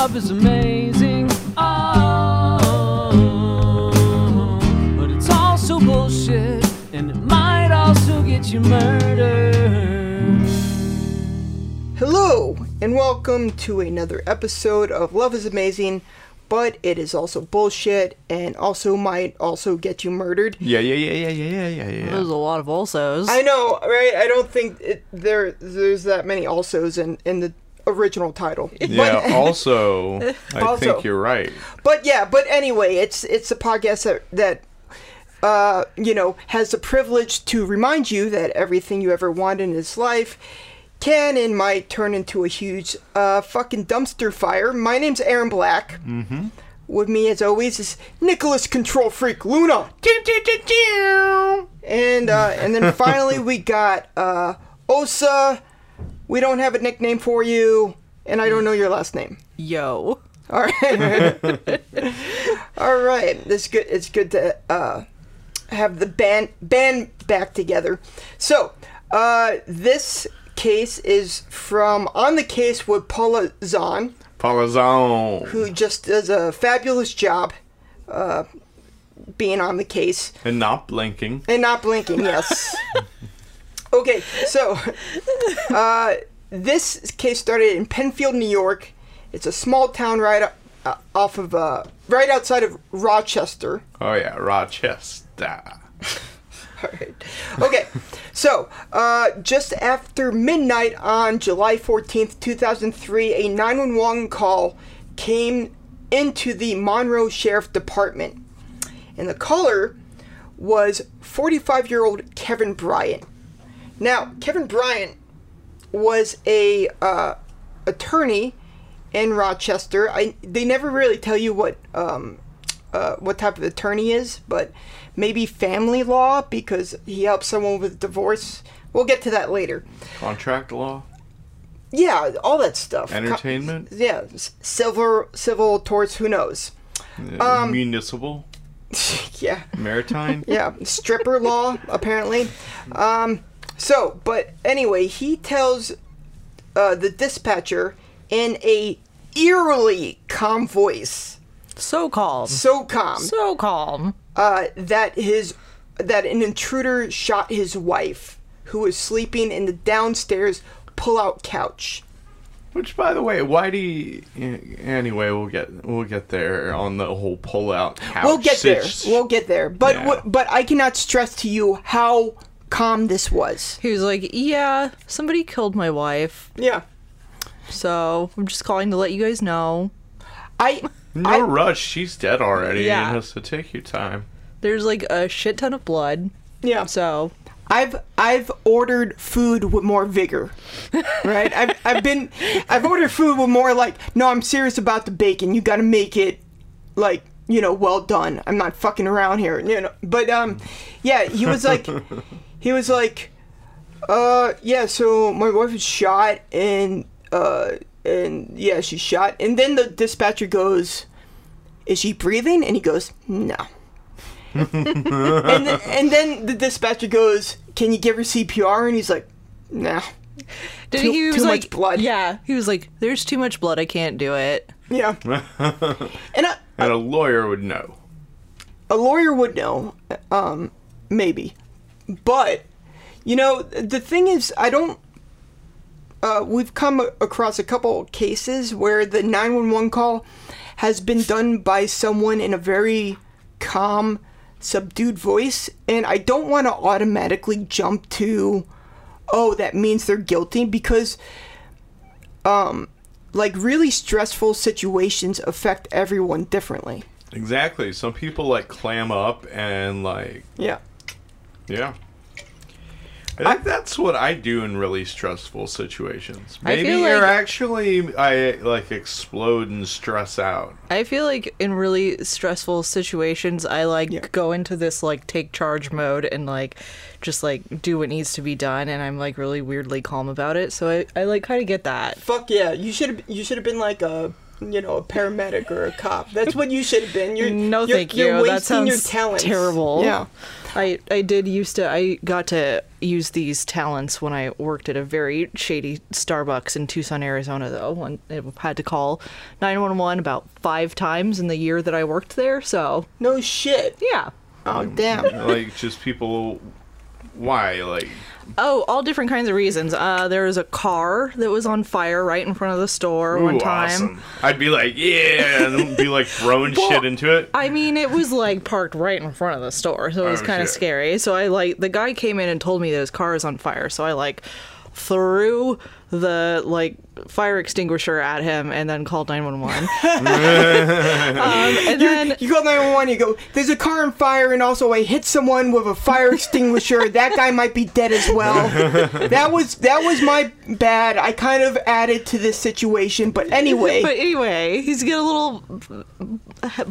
love is amazing. Oh, but it's also bullshit, and it might also get you murdered. Hello, and welcome to another episode of Love is Amazing, but it is also bullshit and also might also get you murdered. Yeah, yeah, yeah, yeah, yeah, yeah, yeah, yeah. There's a lot of alsos. I know, right? I don't think it, there there's that many alsos in, in the original title. Yeah, also, I Also. think you're right. But yeah, but anyway, it's it's a podcast that that uh, you know has the privilege to remind you that everything you ever want in this life can and might turn into a huge uh, fucking dumpster fire. My name's Aaron Black. Mm-hmm. With me, as always, is Nicholas Control Freak Luna. And uh, and then finally we got uh, Osa. We don't have a nickname for you, and I don't know your last name. Yo. All right. All right. It's good. It's good to uh, have the band band back together. So, uh, this case is from on the case with Paula Zon. Paula Zahn, who just does a fabulous job uh, being on the case And not blinking. and not blinking. Yes. okay. So, uh, this case started in Penfield, New York. It's a small town right uh, off of uh, right outside of Rochester. Oh, yeah, Rochester. All right. Okay. So, uh, just after midnight on July 14th, 2003, a 911 call came into the Monroe Sheriff Department. And the caller was 45 year old Kevin Bryant. Now, Kevin Bryant was a uh, attorney in Rochester. I they never really tell you what um, uh, what type of attorney is, but maybe family law because he helps someone with divorce. We'll get to that later. Contract law? Yeah, all that stuff. Entertainment? yeah, civil civil torts. Who knows? Uh, municipal? Yeah. Maritime? yeah, stripper law apparently. Um, so, but anyway, he tells uh, the dispatcher in a eerily calm voice, So calm. so calm, So calm. uh, that his that an intruder shot his wife, who was sleeping in the downstairs pull-out couch. Which, by the way, why do you... Anyway, we'll get we'll get there on the whole pull-out couch. We'll get there. We'll get there. But Yeah. w- but I cannot stress to you how calm this was. He was like, Yeah, somebody killed my wife. Yeah. So I'm just calling to let you guys know. I No I- rush, she's dead already. Yeah. You know, so take your time. There's like a shit ton of blood. yeah. So I've I've ordered food with more vigor, right? I've I've been I've ordered food with more like no, I'm serious about the bacon. You got to make it like you know well done. I'm not fucking around here, you know. But um, yeah, he was like he was like, uh, yeah. So my wife was shot and uh and yeah, she's shot. And then the dispatcher goes, "Is she breathing?" And he goes, "No." and, then, and then the dispatcher goes, "Can you give her CPR?" And he's like, "Nah." did Too- he was too much like blood. Yeah. He was like, There's too much blood, I can't do it. Yeah. and I, And a lawyer would know. a lawyer would know, um, maybe, but you know the thing is, I don't. Uh, we've come across a couple cases where the 911 call has been done by someone in a very calm, subdued voice, and I don't want to automatically jump to, oh, that means they're guilty because, um, like really stressful situations affect everyone differently. Exactly. Some people like clam up and like Yeah. Yeah. I think that's what I do in really stressful situations. Maybe feel you're actually I like explode and stress out. I feel like in really stressful situations, I like Yeah. go into this like take charge mode and like just like do what needs to be done, and I'm like really weirdly calm about it. So I, I like kind of get that. Fuck yeah! You should have you should have been like uh you know, a paramedic or a cop. That's what you should have been. You're, No, you're, thank you. You're That wasting your sounds talents. terrible. Yeah. I I did used to I got to use these talents when I worked at a very shady Starbucks in Tucson, Arizona. Though, when I had to call nine one one about five times in the year that I worked there. So No shit. yeah. Oh um, damn. like just people. Why? Like Oh, all different kinds of reasons. Uh, there was a car that was on fire right in front of the store one time. awesome. I'd be like, yeah, and be like throwing Well, shit into it. I mean, it was like parked right in front of the store, so it was Oh, kind of scary. So I like the guy came in and told me that his car is on fire. So I like threw the like fire extinguisher at him and then called 911. um, and then You call 911, you go, there's a car on fire, and also I hit someone with a fire extinguisher. that guy might be dead as well. that was that was my bad. I kind of added to this situation, but anyway. But anyway, he's got a little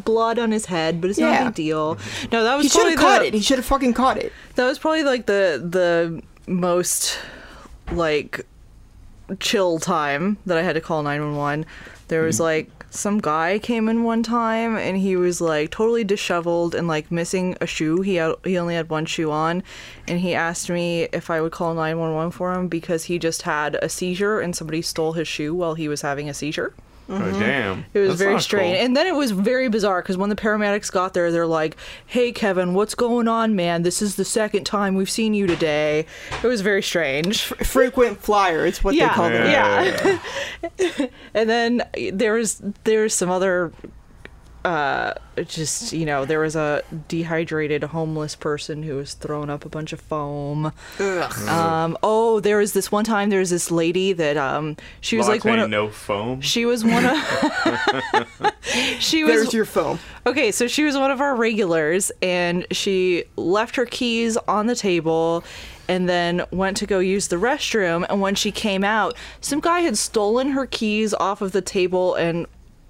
blood on his head, but it's not Yeah. a big deal. No, that was he should have caught it. He should have fucking caught it. That was probably like the the most like chill time that I had to call 911. There was mm. like some guy came in one time and he was like totally disheveled and like missing a shoe. He had, he only had one shoe on and he asked me if I would call 911 for him because he just had a seizure and somebody stole his shoe while he was having a seizure. Oh mm-hmm. damn! It was That's very strange. cool. And then it was very bizarre because when the paramedics got there, they're like, hey, Kevin, what's going on, man? This is the second time we've seen you today. It was very strange. Frequent flyer, it's what Yeah, they call them. yeah. and then there was there's some other uh just you know there was a dehydrated homeless person who was throwing up a bunch of foam Ugh. um oh there was this one time there was this lady that um she was like Latte, one of no foam. she was one of she was There's your phone. Okay, so she was one of our regulars and she left her keys on the table and then went to go use the restroom. And when she came out, some guy had stolen her keys off of the table and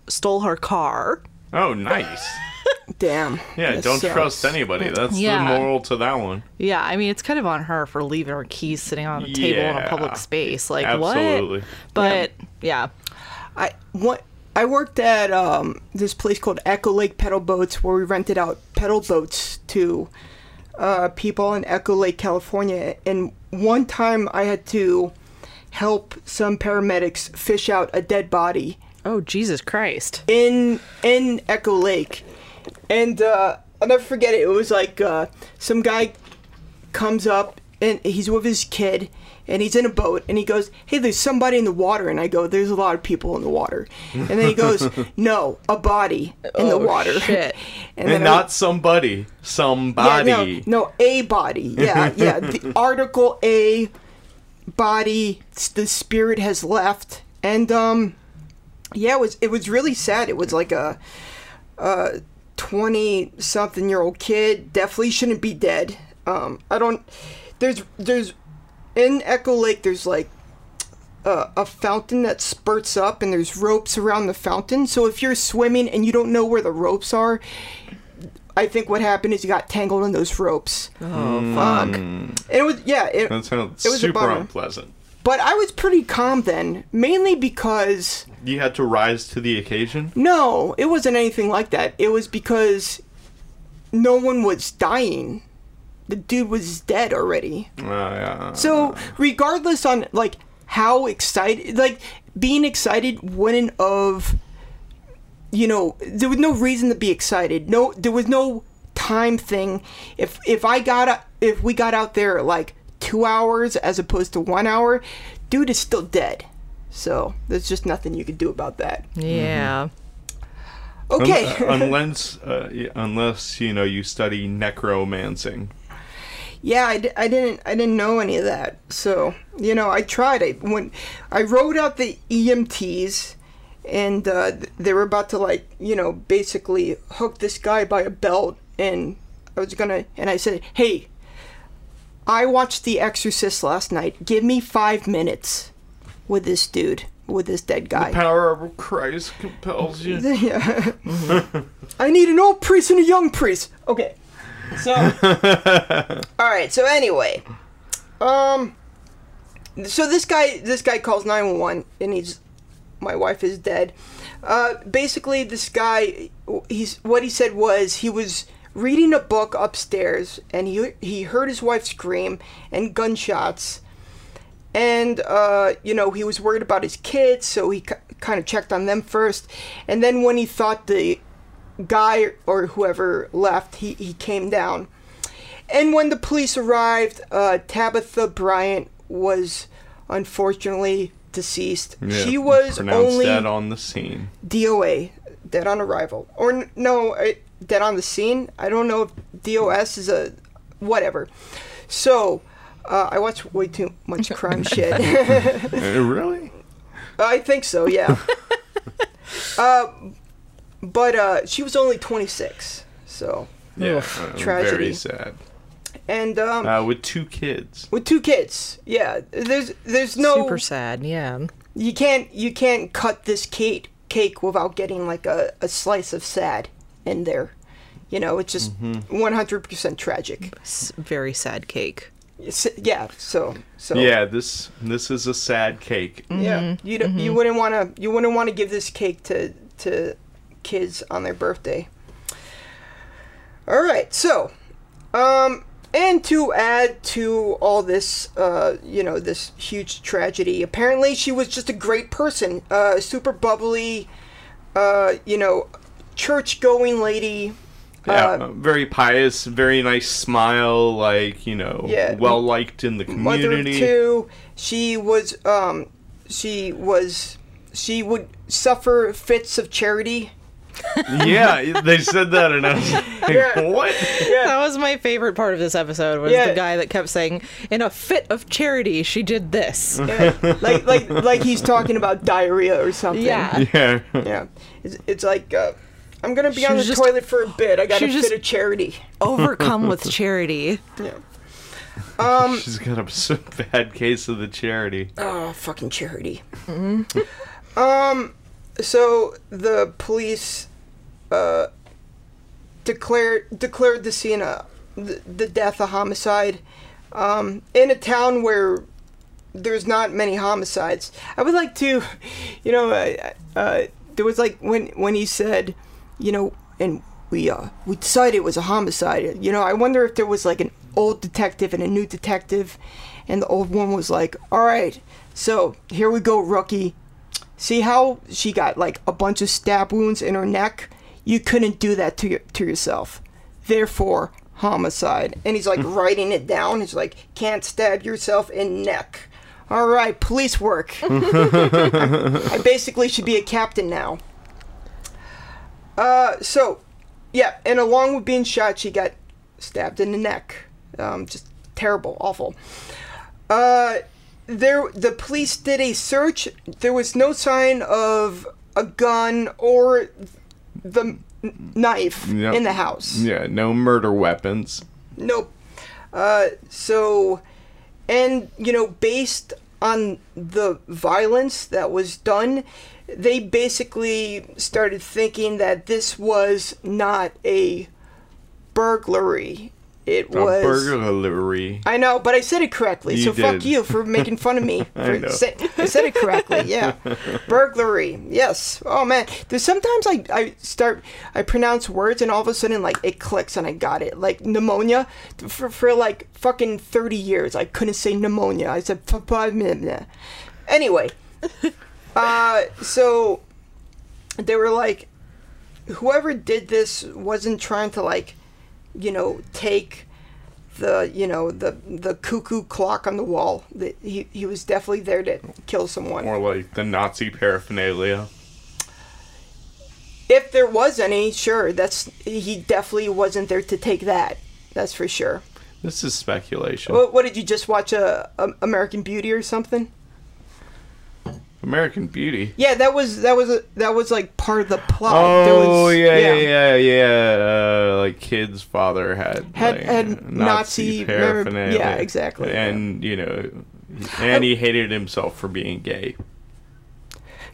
stole her car. Oh, nice. Damn. Yeah, That don't sucks. trust anybody. That's Yeah. the moral to that one. Yeah, I mean, it's kind of on her for leaving her keys sitting on a table in a public space. Like, Absolutely. what? But, yeah. I what I worked at um, this place called Echo Lake Pedal Boats where we rented out pedal boats to uh, people in Echo Lake, California. And one time I had to help some paramedics fish out a dead body Oh, Jesus Christ. in in Echo Lake, and uh, I'll never forget it. It was like uh, some guy comes up and he's with his kid, and he's in a boat, and he goes, "Hey, there's somebody in the water," and I go, "There's a lot of people in the water," and then he goes, "No, a body in the Oh, water," shit. And, then I- not somebody, somebody. yeah, no, no, a body. Yeah, yeah. The article A body. The spirit has left, and um, yeah, it was it was really sad. It was like a a twenty something year old kid. Definitely shouldn't be dead. Um, I don't. There's there's in Echo Lake. There's like a, a fountain that spurts up and there's ropes around the fountain. So if you're swimming and you don't know where the ropes are, I think what happened is you got tangled in those ropes. Oh, fuck. And it was yeah, it, That sounds It was super unpleasant. But I was pretty calm then, mainly because You had to rise to the occasion. no, it wasn't anything like that. It was because no one was dying. The dude was dead already. Uh, yeah. So regardless on like how excited, like being excited wouldn't of, you know, there was no reason to be excited. No, there was no time thing. If if I got a, if we got out there like two hours as opposed to one hour, dude is still dead. So there's just nothing you could do about that. Yeah. Un- Okay. uh, unless, uh, unless you know you study necromancing. Yeah, I, didn't I didn't know any of that. So you know, I tried. I when I wrote out the EMTs, and uh, they were about to like you know basically hook this guy by a belt, and I was gonna and I said, hey, I watched The Exorcist last night. Give me five minutes with this dude, with this dead guy. The Power of Christ compels you. Yeah. I need an old priest and a young priest. Okay. So. all right. So anyway, um, so this guy, this guy calls nine one one, and he's, my wife is dead. Uh, basically, this guy, he's what he said was he was reading a book upstairs, and he he heard his wife scream and gunshots, and uh, you know he was worried about his kids, so he k- kind of checked on them first, and then when he thought the guy or whoever left, he he came down, and when the police arrived, uh, Tabitha Bryant was unfortunately deceased. Yeah, she was pronounced only dead on the scene. DOA, dead on arrival, or n- no, dead on the scene. I don't know if DOS is a whatever. So, uh, I watch way too much crime shit. Uh, really? I think so, yeah. uh, but uh, she was only 26, so Yeah. Oof. uh, Tragedy. Very sad. and um, Uh, with two kids. with two kids, yeah. There's there's no Super sad. Yeah. you can't you can't cut this cake cake without getting like a, a slice of sad in there. You know, it's just Mm-hmm. 100% tragic. S- very sad cake. It's- yeah, so so Yeah, this this is a sad cake. yeah. You don't, you wouldn't want to you wouldn't want to give this cake to to kids on their birthday. All right, so um and to add to all this uh you know this huge tragedy, apparently she was just a great person, uh super bubbly uh you know church going lady. Yeah, uh, uh, very pious, very nice smile, like you know, Yeah. well liked in the community. mother of community. two. She was um she was she would suffer fits of charity. yeah, they said that, and I was like, Yeah. what? That was my favorite part of this episode. Was Yeah. the guy that kept saying, "In a fit of charity, she did this." Yeah, like like like he's talking about diarrhea or something. Yeah. Yeah, Yeah. It's, it's like uh, I'm gonna be She on the just- toilet for a bit. I got she a was fit just- of charity. Overcome with charity. Yeah. Um. she's got a bad case of the charity. Oh, fucking charity. Um, so the police uh, declared declared the scene a the, the death a homicide. Um, in a town where there's not many homicides, I would like to, you know, uh, uh, there was like when when he said, you know, and we uh we decided it was a homicide. You know, I wonder if there was like an old detective and a new detective, and the old one was like, all right, so here we go, rookie. See how she got like a bunch of stab wounds in her neck? You couldn't do that to your, to yourself. Therefore, homicide. And he's like writing it down. He's like, can't stab yourself in neck. All right, police work. I basically should be a captain now. Uh, so, yeah, and along with being shot, she got stabbed in the neck. Um, just terrible, awful. Uh, there, the police did a search. There was no sign of a gun or the knife Yep. in the house. Yeah, no murder weapons. Nope. Uh, so, and you know, based on the violence that was done, they basically started thinking that this was not a burglary. It A was. burglary. I know, but I said it correctly, You so fuck you for making fun of me. I know. say- I said it correctly, yeah. Burglary, yes. Oh man, there's sometimes I, I start, I pronounce words and all of a sudden like it clicks and I got it. Like pneumonia, for, for like fucking 30 years I couldn't say pneumonia. I said f- five minutes. Anyway, uh, so they were like, whoever did this wasn't trying to like, you know, take the you know the the cuckoo clock on the wall. That he he was definitely there to kill someone. Or like the Nazi paraphernalia. If there was any, sure, that's he definitely wasn't there to take that. That's for sure. This is speculation. What, what did you just watch? A, a American Beauty or something? American Beauty. Yeah, that was that was a, that was like part of the plot. Oh was- yeah, yeah, yeah, yeah. Uh, like kid's father had Had- like, had Nazi, Nazi paraphernalia. yeah, exactly, And you know, and he hated himself for being gay.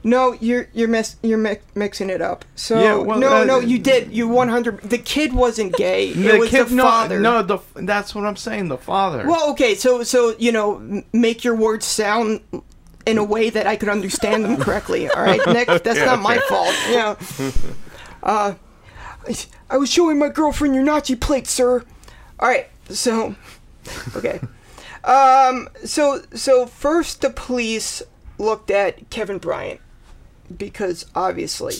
No, you're you're mis- you're mi- mixing it up. So Yeah, well, no, uh, no, you did. You 100. The kid wasn't gay. it The was kid, the no, father. no, the that's what I'm saying. The father. Well, okay, so so you know, make your words sound in a way that I could understand them correctly. All right, Nick, that's not my fault. Yeah. Uh, I, I was showing my girlfriend your Nazi plate, sir. All right, so okay. Um, so so first the police looked at Kevin Bryant because obviously,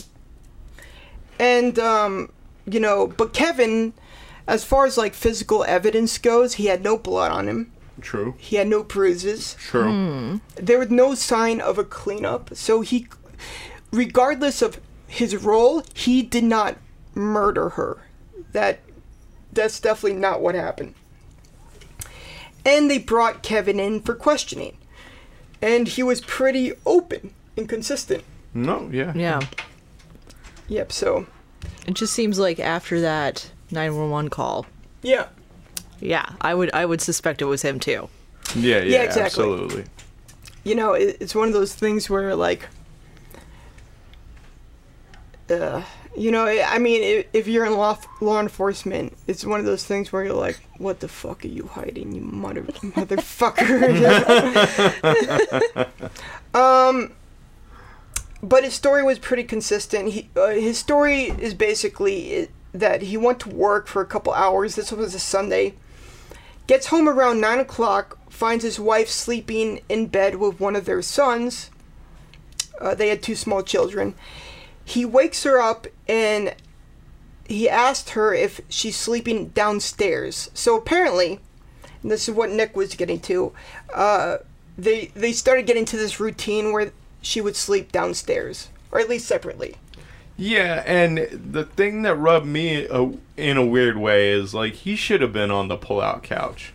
and um, you know, but Kevin, as far as like physical evidence goes, he had no blood on him. True. He had no bruises. True. Hmm. There was no sign of a cleanup. So he, regardless of his role, he did not murder her. That that's definitely not what happened. And they brought Kevin in for questioning. And he was pretty open and consistent. No. Yeah. Yeah. Yep, so It just seems like after that 911 call, yeah. Yeah, I would I would suspect it was him too. Yeah. Yeah. Yeah, exactly. Absolutely. you know, it, it's one of those things where like, uh, you know, I I mean, if, if you're in law law enforcement, it's one of those things where you're like, what the fuck are you hiding, you mother motherfucker? um, but his story was pretty consistent. He uh, his story is basically that he went to work for a couple hours. This was a Sunday. Gets home around 9 o'clock, finds his wife sleeping in bed with one of their sons. Uh, they had two small children. He wakes her up and he asked her if she's sleeping downstairs. So apparently, this is what Nick was getting to, uh, they, they started getting to this routine where she would sleep downstairs, or at least separately. Yeah, and the thing that rubbed me uh, in a weird way is like he should have been on the pull-out couch.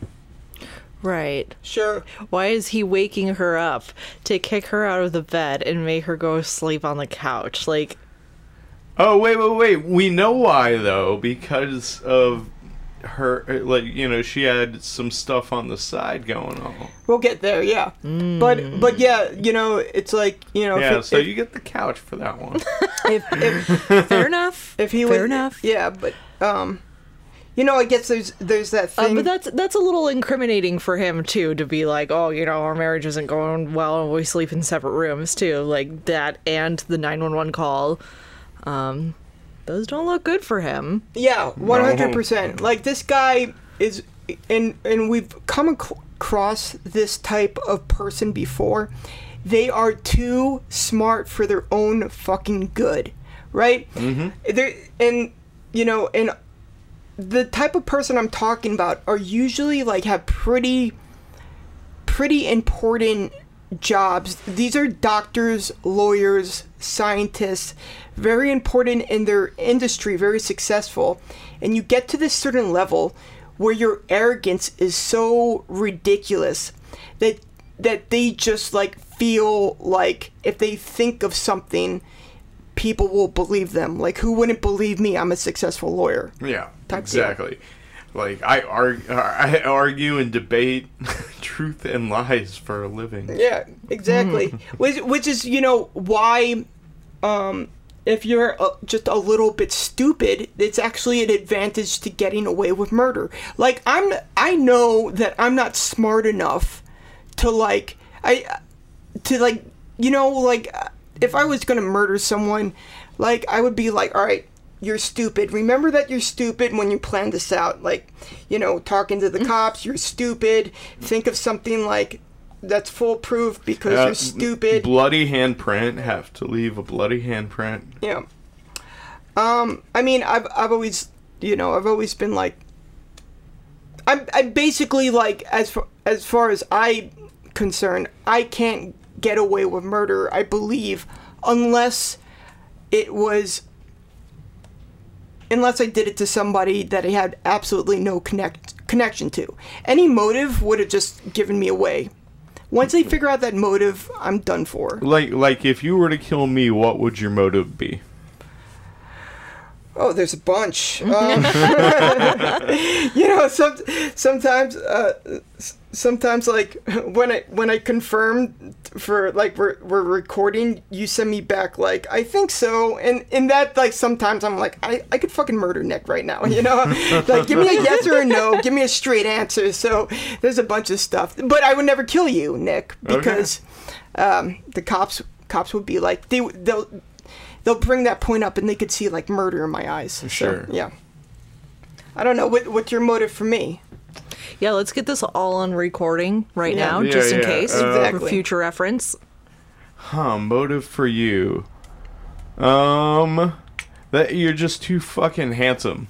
Right. Sure. Why is he waking her up to kick her out of the bed and make her go sleep on the couch? Like, Oh wait, wait, wait. We know why though, because of her. uh, Like you know, she had some stuff on the side going on. We'll get there, yeah. But but yeah, you know, it's like you know, Yeah, if, so if, you get the couch for that one. if, if, fair enough. if he fair was, enough. yeah, but um, you know, I guess there's there's that Uh, thing. but that's that's a little incriminating for him too to be like, oh, you know, our marriage isn't going well, and we sleep in separate rooms too, like that, and the nine one one call. Um, those don't look good for him. Yeah, one hundred percent. Like this guy is, and and we've come ac- across this type of person before. They are too smart for their own fucking good, right? Mm-hmm. They're and you know and the type of person I'm talking about are usually like have pretty pretty important jobs. These are doctors, lawyers, scientists, very important in their industry, very successful. And you get to this certain level where your arrogance is so ridiculous that that they just like feel like if they think of something people will believe them. Like who wouldn't believe me? I'm a successful lawyer. yeah, exactly deal. Exactly. Like I argue, I argue and debate truth and lies for a living. Yeah, exactly. which, which is, you know, why, um, if you're uh, just a little bit stupid, it's actually an advantage to getting away with murder. Like I'm, I know that I'm not smart enough to like, I, to like, you know, like, uh, if I was gonna murder someone, like I would be like, all right. You're stupid. Remember that you're stupid when you plan this out. Like, you know, talking to the cops, you're stupid. Think of something like that's foolproof because Uh, you're stupid. Bloody handprint. Have to leave a bloody handprint. yeah. Um, I mean, I've I've always, you know, I've always been like, I'm I'm basically like as far as far as I concerned, I can't get away with murder. I believe unless it was. Unless I did it to somebody that I had absolutely no connect connection to, any motive would have just given me away. Once they figure out that motive, I'm done for. Like, like if you were to kill me, what would your motive be? Oh, there's a bunch. Um, you know, some, sometimes, uh, sometimes like when I when I confirm for like we're we're recording, you send me back like I think so, and in that like sometimes I'm like I I could fucking murder Nick right now, you know, like give me a yes or a no, give me a straight answer. So there's a bunch of stuff, but I would never kill you, Nick, because um, the cops cops would be like they they'll they'll bring that point up and they could see like murder in my eyes. So, Sure. yeah. I don't know what what's your motive for me. Yeah, let's get this all on recording right Yeah. now, Yeah, just in case, uh, for future reference. Huh, motive for you. Um that you're just too fucking handsome.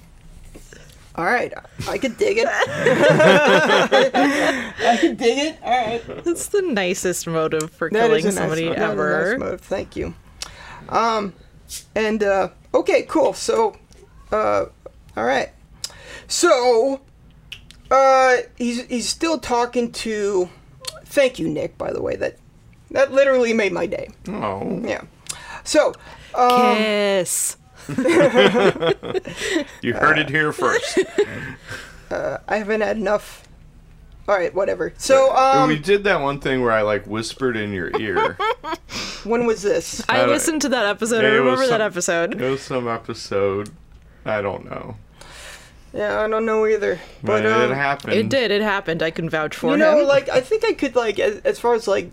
All right, I could dig it. I could dig it. All right, That's the nicest motive for That is killing a nice- somebody that is a ever. nice move. Thank you. Um, and uh, okay, cool. So, uh, all right. So, uh, he's he's still talking to. Thank you, Nick. By the way, that that literally made my day. Oh. Yeah. So, um, Kiss. You heard it here first. I haven't had enough. All right, whatever. So, um, we did that one thing where I like whispered in your ear. when was this? I I listened to that episode. I Yeah, it was remember that episode. It was some episode. I don't know. Yeah, I don't know either. But But um, it happened. It did. It happened. I can vouch for it. you know, like I think I could like as, as far as like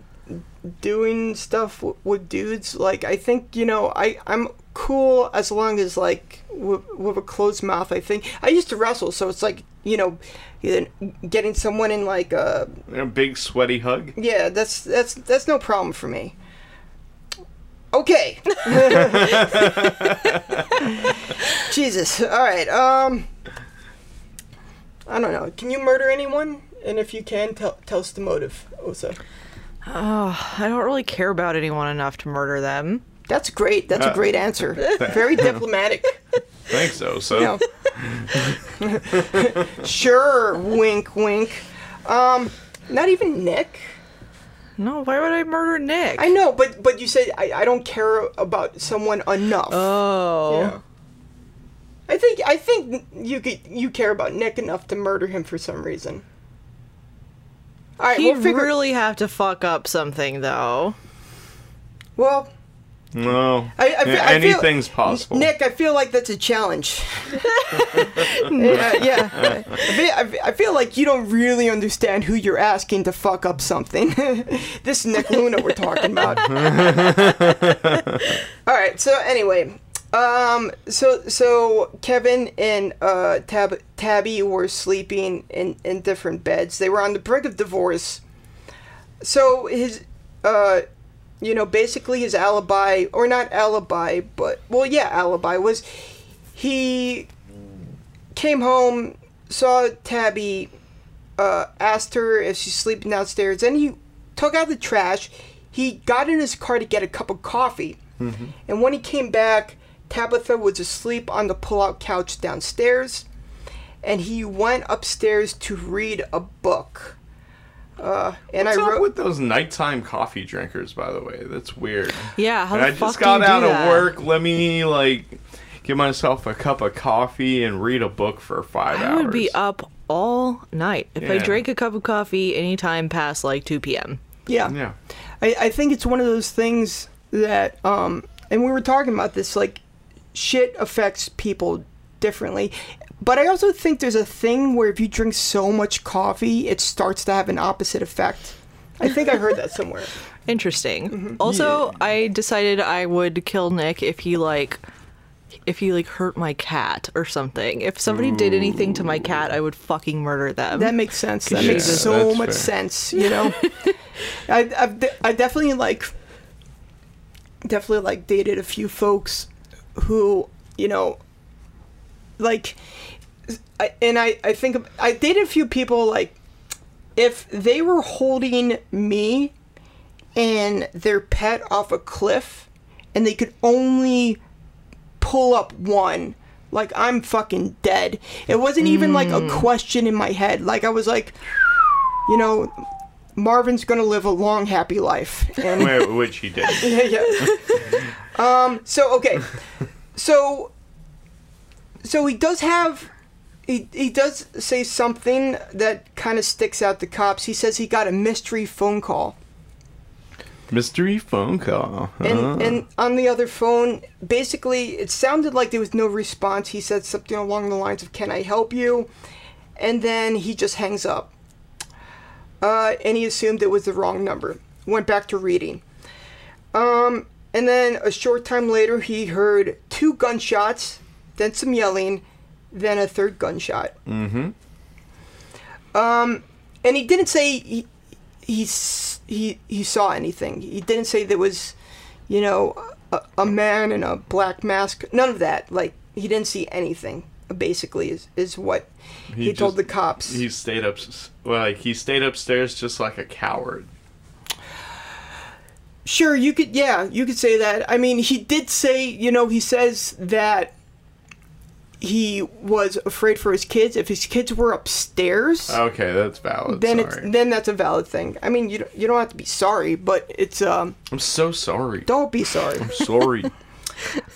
doing stuff w- with dudes. Like I think you know I I'm cool as long as like with, with a closed mouth. I think I used to wrestle, so it's like you know, getting- getting someone in like uh A big sweaty hug. yeah that's that's that's no problem for me. Okay. Jesus. All right. Um. I don't know. Can you murder anyone? And if you can, tell tell us the motive, Osa. oh, I don't really care about anyone enough to murder them. That's great. That's a Uh, great answer. Very diplomatic. Thanks, so so. You know. sure. Wink. Wink. Um. Not even Nick. No, why would I murder Nick? I know, but but you said I, I don't care about someone enough. oh. Yeah. I think I think you could you care about Nick enough to murder him for some reason. All right, He'd we'll figure. really have to fuck up something, though. well, No. I, I, fe- Yeah, I feel, anything's possible. Nick, I feel like that's a challenge. yeah, uh, yeah. I feel, I feel- I feel like you don't really understand who you're asking to fuck up something. this Nick Luna we're talking about. All right. So anyway, um, so so Kevin and uh Tab Tabby were sleeping in in different beds. They were on the brink of divorce. So his uh you know, basically his alibi, or not alibi, but, well, yeah, alibi, was he came home, saw Tabby, uh, asked her if she's sleeping downstairs, and he took out the trash. He got in his car to get a cup of coffee. And when he came back, Tabitha was asleep on the pull out couch downstairs. And he went upstairs to read a book. Uh, and What's I up wrote. with those nighttime coffee drinkers, by the way? That's weird. Yeah, how And the I fuck just got do you out do of work. Let me like give myself a cup of coffee and read a book for five I hours. would be up all night if I Yeah. drank a cup of coffee anytime past like 2 p.m. yeah. Yeah. I, I think it's one of those things that um and we were talking about this like shit affects people differently but i also think there's a thing where if you drink so much coffee it starts to have an opposite effect i think i heard that somewhere Interesting. Mm-hmm. Also, I decided I would kill Nick if he like if he like hurt my cat or something. If somebody did anything to my cat, I would fucking murder them. that makes sense that Yeah, makes so much fair. sense you know I, I've, de- I definitely like definitely like dated a few folks who you know like I, and I, I think I dated a few people like if they were holding me and their pet off a cliff and they could only pull up one like I'm fucking dead. It wasn't even like a mm. question in my head. Like I was like you know Marvin's going to live a long happy life and Wait, which he did. yeah, yeah. Um. So okay. So. So he does have. he, he does say something that kind of sticks out the cops. He says he got a mystery phone call. Mystery phone call. And, huh? and on the other phone, basically, it sounded like there was no response. He said something along the lines of, Can I help you? And then he just hangs up. Uh, and he assumed it was the wrong number. Went back to reading. Um, and then a short time later, he heard two gunshots, then some yelling, then a third gunshot. Mm-hmm. Um, and he didn't say he, he he he saw anything. He didn't say there was, you know, a, a man in a black mask. None of that. Like he didn't see anything. Basically, is is what he, told just- the cops. He stayed up. Well, like he stayed upstairs just like a coward. Sure, you could. Yeah, you could say that. I mean, he did say. You know, he says that he was afraid for his kids. If his kids were upstairs. Okay, that's valid. then sorry. it's then that's a valid thing. I mean, you you don't have to be sorry, but it's um I'm so sorry. don't be sorry. I'm sorry.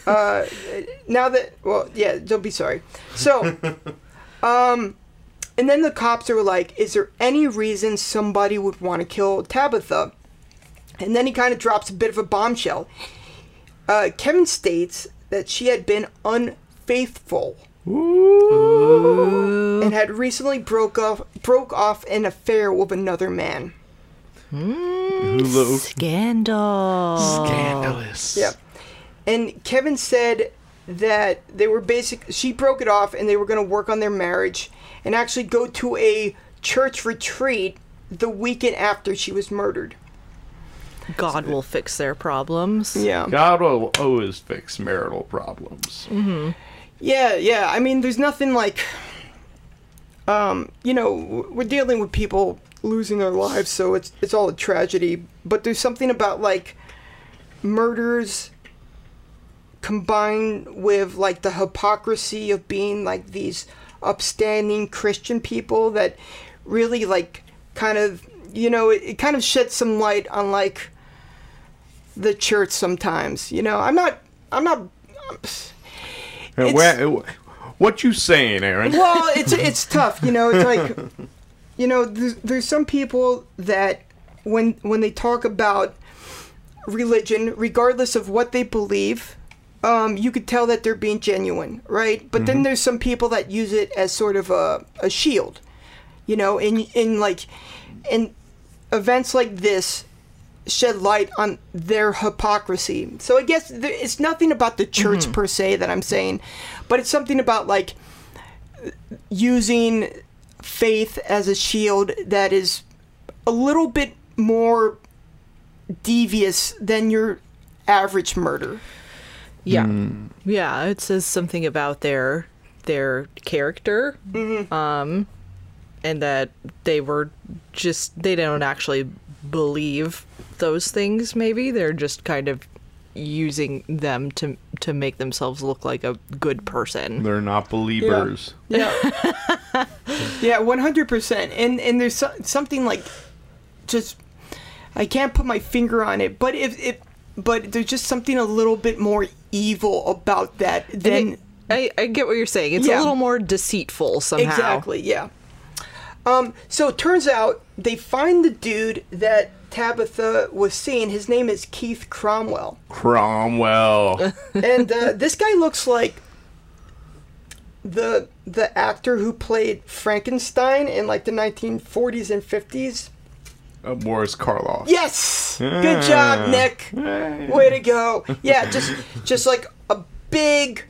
now that well yeah don't be sorry so um and then the cops are like is there any reason somebody would want to kill tabitha and then he kind of drops a bit of a bombshell uh, kevin states that she had been unfaithful and had recently broke off broke off an affair with another man Hulu. Scandal. Scandalous. Yeah. And Kevin said that they were basic she broke it off and they were going to work on their marriage and actually go to a church retreat the weekend after she was murdered. God will fix their problems. Yeah. God will always fix marital problems. Yeah, yeah. I mean, there's nothing like um, you know, we're dealing with people losing their lives, so it's it's all a tragedy, but there's something about like murders combined with like the hypocrisy of being like these upstanding Christian people that really like kind of you know it, it kind of sheds some light on like the church sometimes you know? I'm not i'm not It's- where- what you saying, Aaron? well it's it's tough you know? It's like you know there's, there's some people that when when they talk about religion regardless of what they believe um, you could tell that they're being genuine right? But then there's some people that use it as sort of a, a shield you know? In in like in events like this shed light on their hypocrisy so i guess there, it's nothing about the church mm-hmm. per se that i'm saying but it's something about like using faith as a shield that is a little bit more devious than your average murder. Yeah. Mm. Yeah, it says something about their their character. Mm-hmm. Um and that they were just they don't actually believe those things maybe. They're just kind of using them to to make themselves look like a good person. They're not believers. Yeah. yeah, 100%. And and there's so, something like just I can't put my finger on it, but if it but there's just something a little bit more evil about that than it- I, I get what you're saying. It's Yeah. a little more deceitful somehow. Exactly, yeah. Um, so it turns out they find the dude that Tabitha was seeing. His name is Keith Cromwell. Cromwell. and uh, this guy looks like the the actor who played Frankenstein in like the 1940s and 50s. uh, Boris Karloff. Yes, good job, Nick. Way to go. Yeah, just just like a big,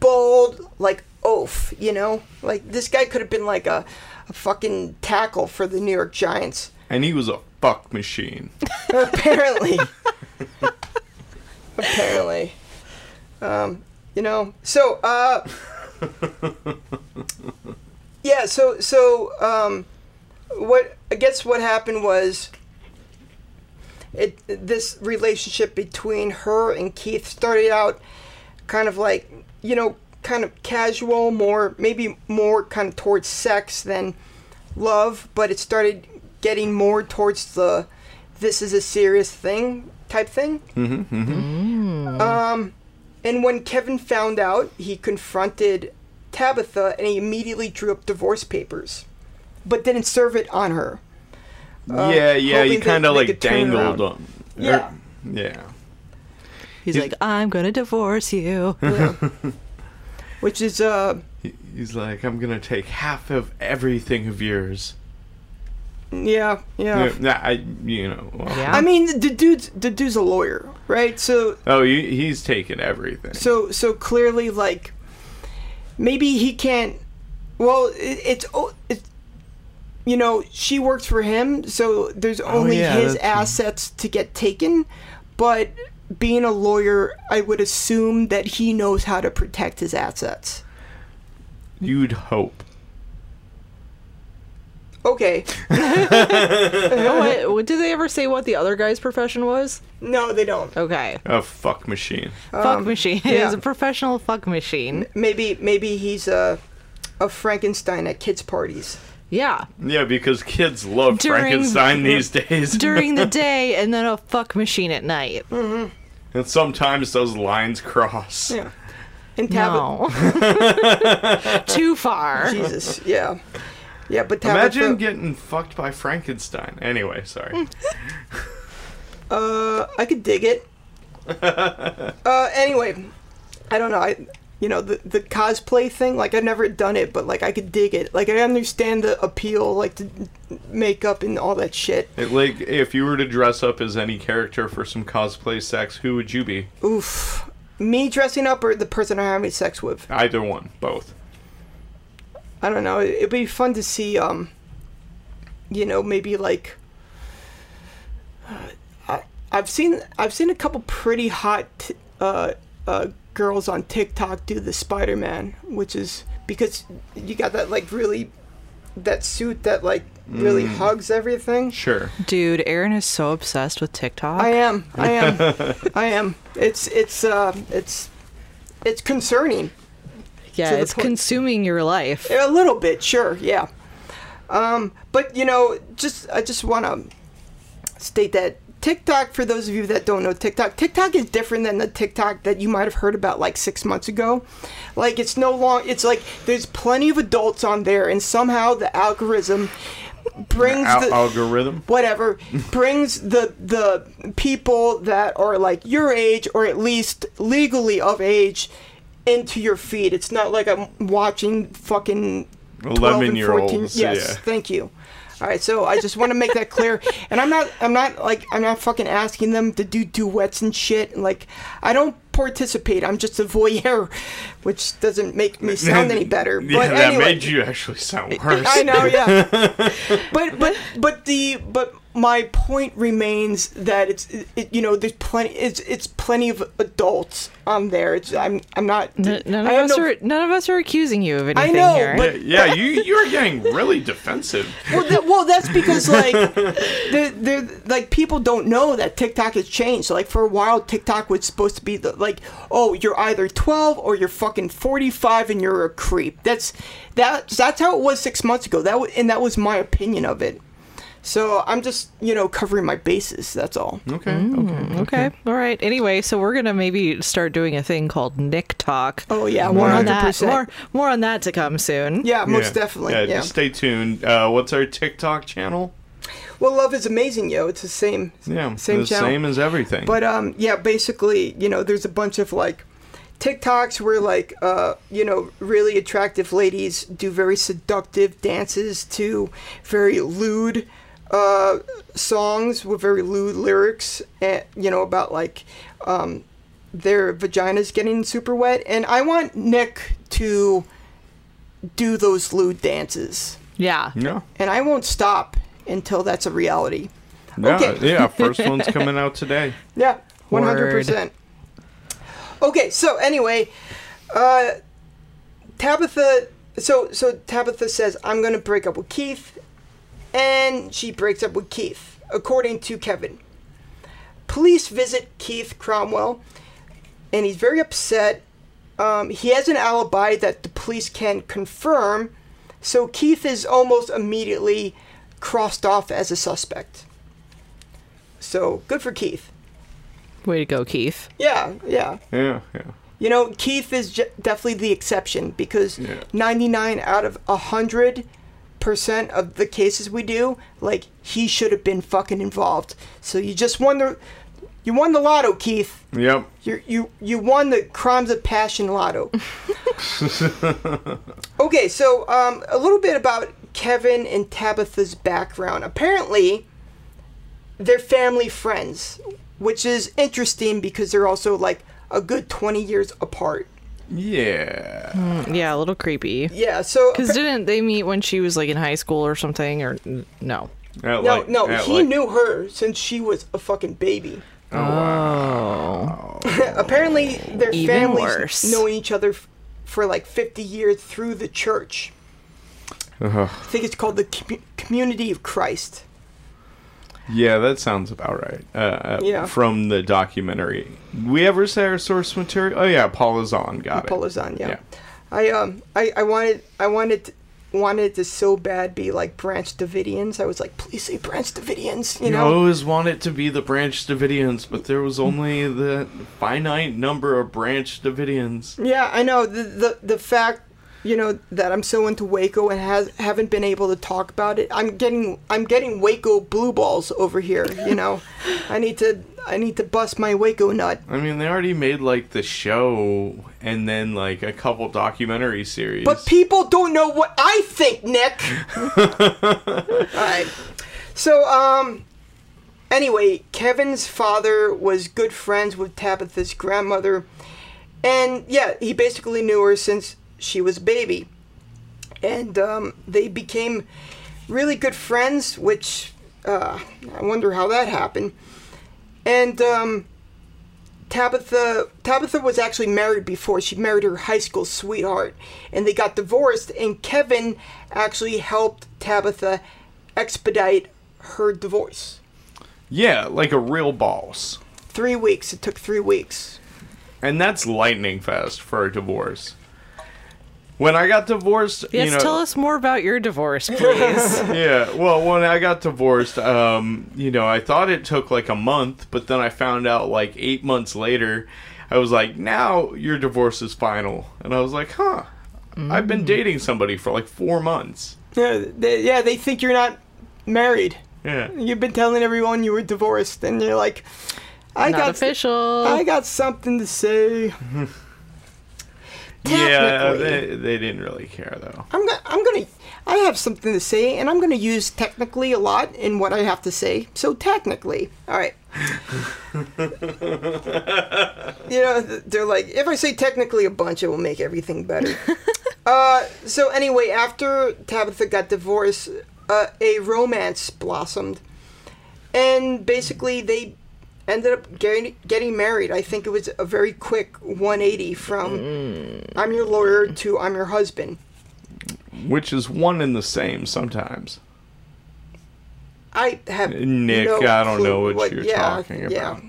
bold like oaf. You know, like this guy could have been like a, a fucking tackle for the New York Giants. And he was a fuck machine. apparently apparently um you know so uh yeah so so um what i guess what happened was it this relationship between her and keith started out kind of like you know kind of casual more maybe more kind of towards sex than love but it started getting more towards the this is a serious thing type thing um and when kevin found out he confronted Tabitha and he immediately drew up divorce papers, but didn't serve it on her. Uh, yeah, yeah, he kind of like could turn it dangled around. on. Yeah. yeah. He's He's- like, I'm gonna divorce you. Which is uh He's like, I'm gonna take half of everything of yours. Yeah yeah. Yeah, I, you know. well- Yeah. I mean the dude's the dude's a lawyer, right? So Oh, he, he's taking everything. so so clearly like maybe he can't. Well, it, it's oh, it's you know she works for him, so there's oh, only Oh, yeah, his assets to get taken. But being a lawyer, I would assume that he knows how to protect his assets. You'd hope. Okay, wait, what- did they ever say what the other guy's profession was? no, they don't. Okay. A fuck machine. fuck machine. Um, yeah. He's a professional fuck machine. Maybe maybe he's a a Frankenstein at kids' parties. Yeah. Yeah, because kids love During- Frankenstein these days. During the day and then a fuck machine at night. Mm. and sometimes those lines cross. Yeah. And Tabitha, No. Too far. Jesus, yeah, yeah. But Tabitha, Imagine getting fucked by Frankenstein. Anyway, sorry. Uh, I could dig it. uh, anyway, I don't know. I, you know, the the cosplay thing. Like I've never done it, but like I could dig it. Like I understand the appeal, like the makeup and all that shit. It, like, if you were to dress up as any character for some cosplay sex, who would you be? Oof. Me dressing up or the person I'm having sex with. Either one, both. I don't know. It'd be fun to see. Um, you know, maybe like. I, I've seen I've seen a couple pretty hot t- uh, uh, girls on TikTok do the Spider Man, which is because you got that like really that suit that like really hugs everything. Sure. Dude, Aaron is so obsessed with TikTok. I am, I am, I am. It's it's uh it's it's concerning. Yeah, it's point. consuming your life. A little bit, sure, yeah. Um, but you know, just I just want to state that TikTok, for those of you that don't know TikTok, TikTok is different than the TikTok that you might have heard about like six months ago. Like it's no long. It's like there's plenty of adults on there, and somehow the algorithm brings Al- the algorithm. whatever brings the the people that are like your age or at least legally of age into your feed. It's not like I'm watching fucking 11 year 14. olds. Yes, Yeah. thank you. All right, so I just want to make that clear, and I'm not, I'm not like, I'm not fucking asking them to do duets and shit. Like, I don't participate. I'm just a voyeur, which doesn't make me sound any better. But yeah, that anyway, made you actually sound worse. I know, yeah. but but but the but my point remains that it's it, you know there's plenty it's it's plenty of adults on there. It's I'm I'm not. N- none I of us no- are none of us are accusing you of anything know, here. but- Yeah, yeah, you you are getting really defensive. Well, that, well, that's because like, they're, they're, like people don't know that TikTok has changed. So, like for a while, TikTok was supposed to be the like, oh, you're either 12 or you're fucking 45 and you're a creep. That's that. That's how it was six months ago. That was, and that was my opinion of it. So I'm just you know covering my bases. That's all. Okay, Mm. okay. Okay. All right. Anyway, so we're gonna maybe start doing a thing called Nick Talk. Oh yeah, more on that. More more on that to come soon. Yeah, most Yeah. definitely. Yeah, Yeah. just stay tuned. Uh, what's our TikTok channel? Well, love is amazing, yo. It's the same. Yeah, Same the channel. same as everything. But um, yeah, basically, you know, there's a bunch of like TikToks where like uh, you know, really attractive ladies do very seductive dances to very lewd uh songs with very lewd lyrics and you know about like um their vaginas getting super wet and I want Nick to do those lewd dances Yeah. yeah, and I won't stop until that's a reality. yeah, Okay. yeah. First one's coming out today. Yeah, one hundred percent. Okay, so anyway, uh, Tabitha. So so Tabitha says I'm gonna break up with Keith, and she breaks up with Keith, according to Kevin. Police visit Keith Cromwell, and he's very upset. Um, he has an alibi that the police can confirm, so Keith is almost immediately crossed off as a suspect. So good for Keith. Way to go, Keith. Yeah, yeah. Yeah, yeah. You know, Keith is j- definitely the exception because Yeah. 99 out of 100 percent of the cases we do, like he should have been fucking involved. So you just won the you won the lotto, Keith. Yep. You you you won the crimes of passion lotto. okay, so um, a little bit about Kevin and Tabitha's background. Apparently, they're family friends, which is interesting because they're also like a good twenty years apart. Yeah. Hmm, yeah, a little creepy. Yeah, so Because didn't they meet when she was like in high school or something? Or no? At no, like- no, he like- knew her since she was a fucking baby. Oh, wow. Oh. Apparently, their Even families worse. knowing each other f- for like 50 years through the church. Ugh. I think it's called the commu- Community of Christ. Yeah, that sounds about right. Uh, uh, Yeah. From the documentary. We ever say our source material? Oh yeah, Paula Zahn got it. Paula Zahn, yeah. Yeah. I um I, I wanted I wanted wanted to so bad be like Branch Davidians. I was like, please say Branch Davidians, you You know? always wanted to be the Branch Davidians, but there was only the finite number of Branch Davidians. Yeah, I know the the the fact you know that I'm so into Waco and has haven't been able to talk about it. I'm getting I'm getting Waco blue balls over here. You know, I need to I need to bust my Waco nut. I mean, they already made like the show and then like a couple documentary series. But people don't know what I think, Nick. Alright. So, um, anyway, Kevin's father was good friends with Tabitha's grandmother. And yeah, he basically knew her since she was a baby. And um, they became really good friends, which uh, I wonder how that happened. And um, Tabitha Tabitha was actually married before. She married her high school sweetheart, and they got divorced. And Kevin actually helped Tabitha expedite her divorce. yeah, like a real boss. Three weeks. It took three weeks. And that's lightning fast for a divorce. When I got divorced, Yes, you know, tell us more about your divorce, please. yeah. Well, when I got divorced, um, you know, I thought it took like a month, but then I found out like eight months later. I was like, now your divorce is final, and I was like, huh. I've been dating somebody for like four months. Yeah, they, yeah, they think you're not married. Yeah. You've been telling everyone you were divorced, and you're like, I Not got official. I got something to say. Yeah, they, they didn't really care though. I'm gonna, I'm gonna, I have something to say, and I'm gonna use technically a lot in what I have to say. So technically, all right. you know, they're like, if I say technically a bunch, it will make everything better. uh, so anyway, after Tabitha got divorced, uh, a romance blossomed, and basically they ended up getting getting married. I think it was a very quick 180 from I'm your lawyer to I'm your husband. Which is one and the same sometimes. I have Nick, no I don't know clue what you're talking about. Yeah.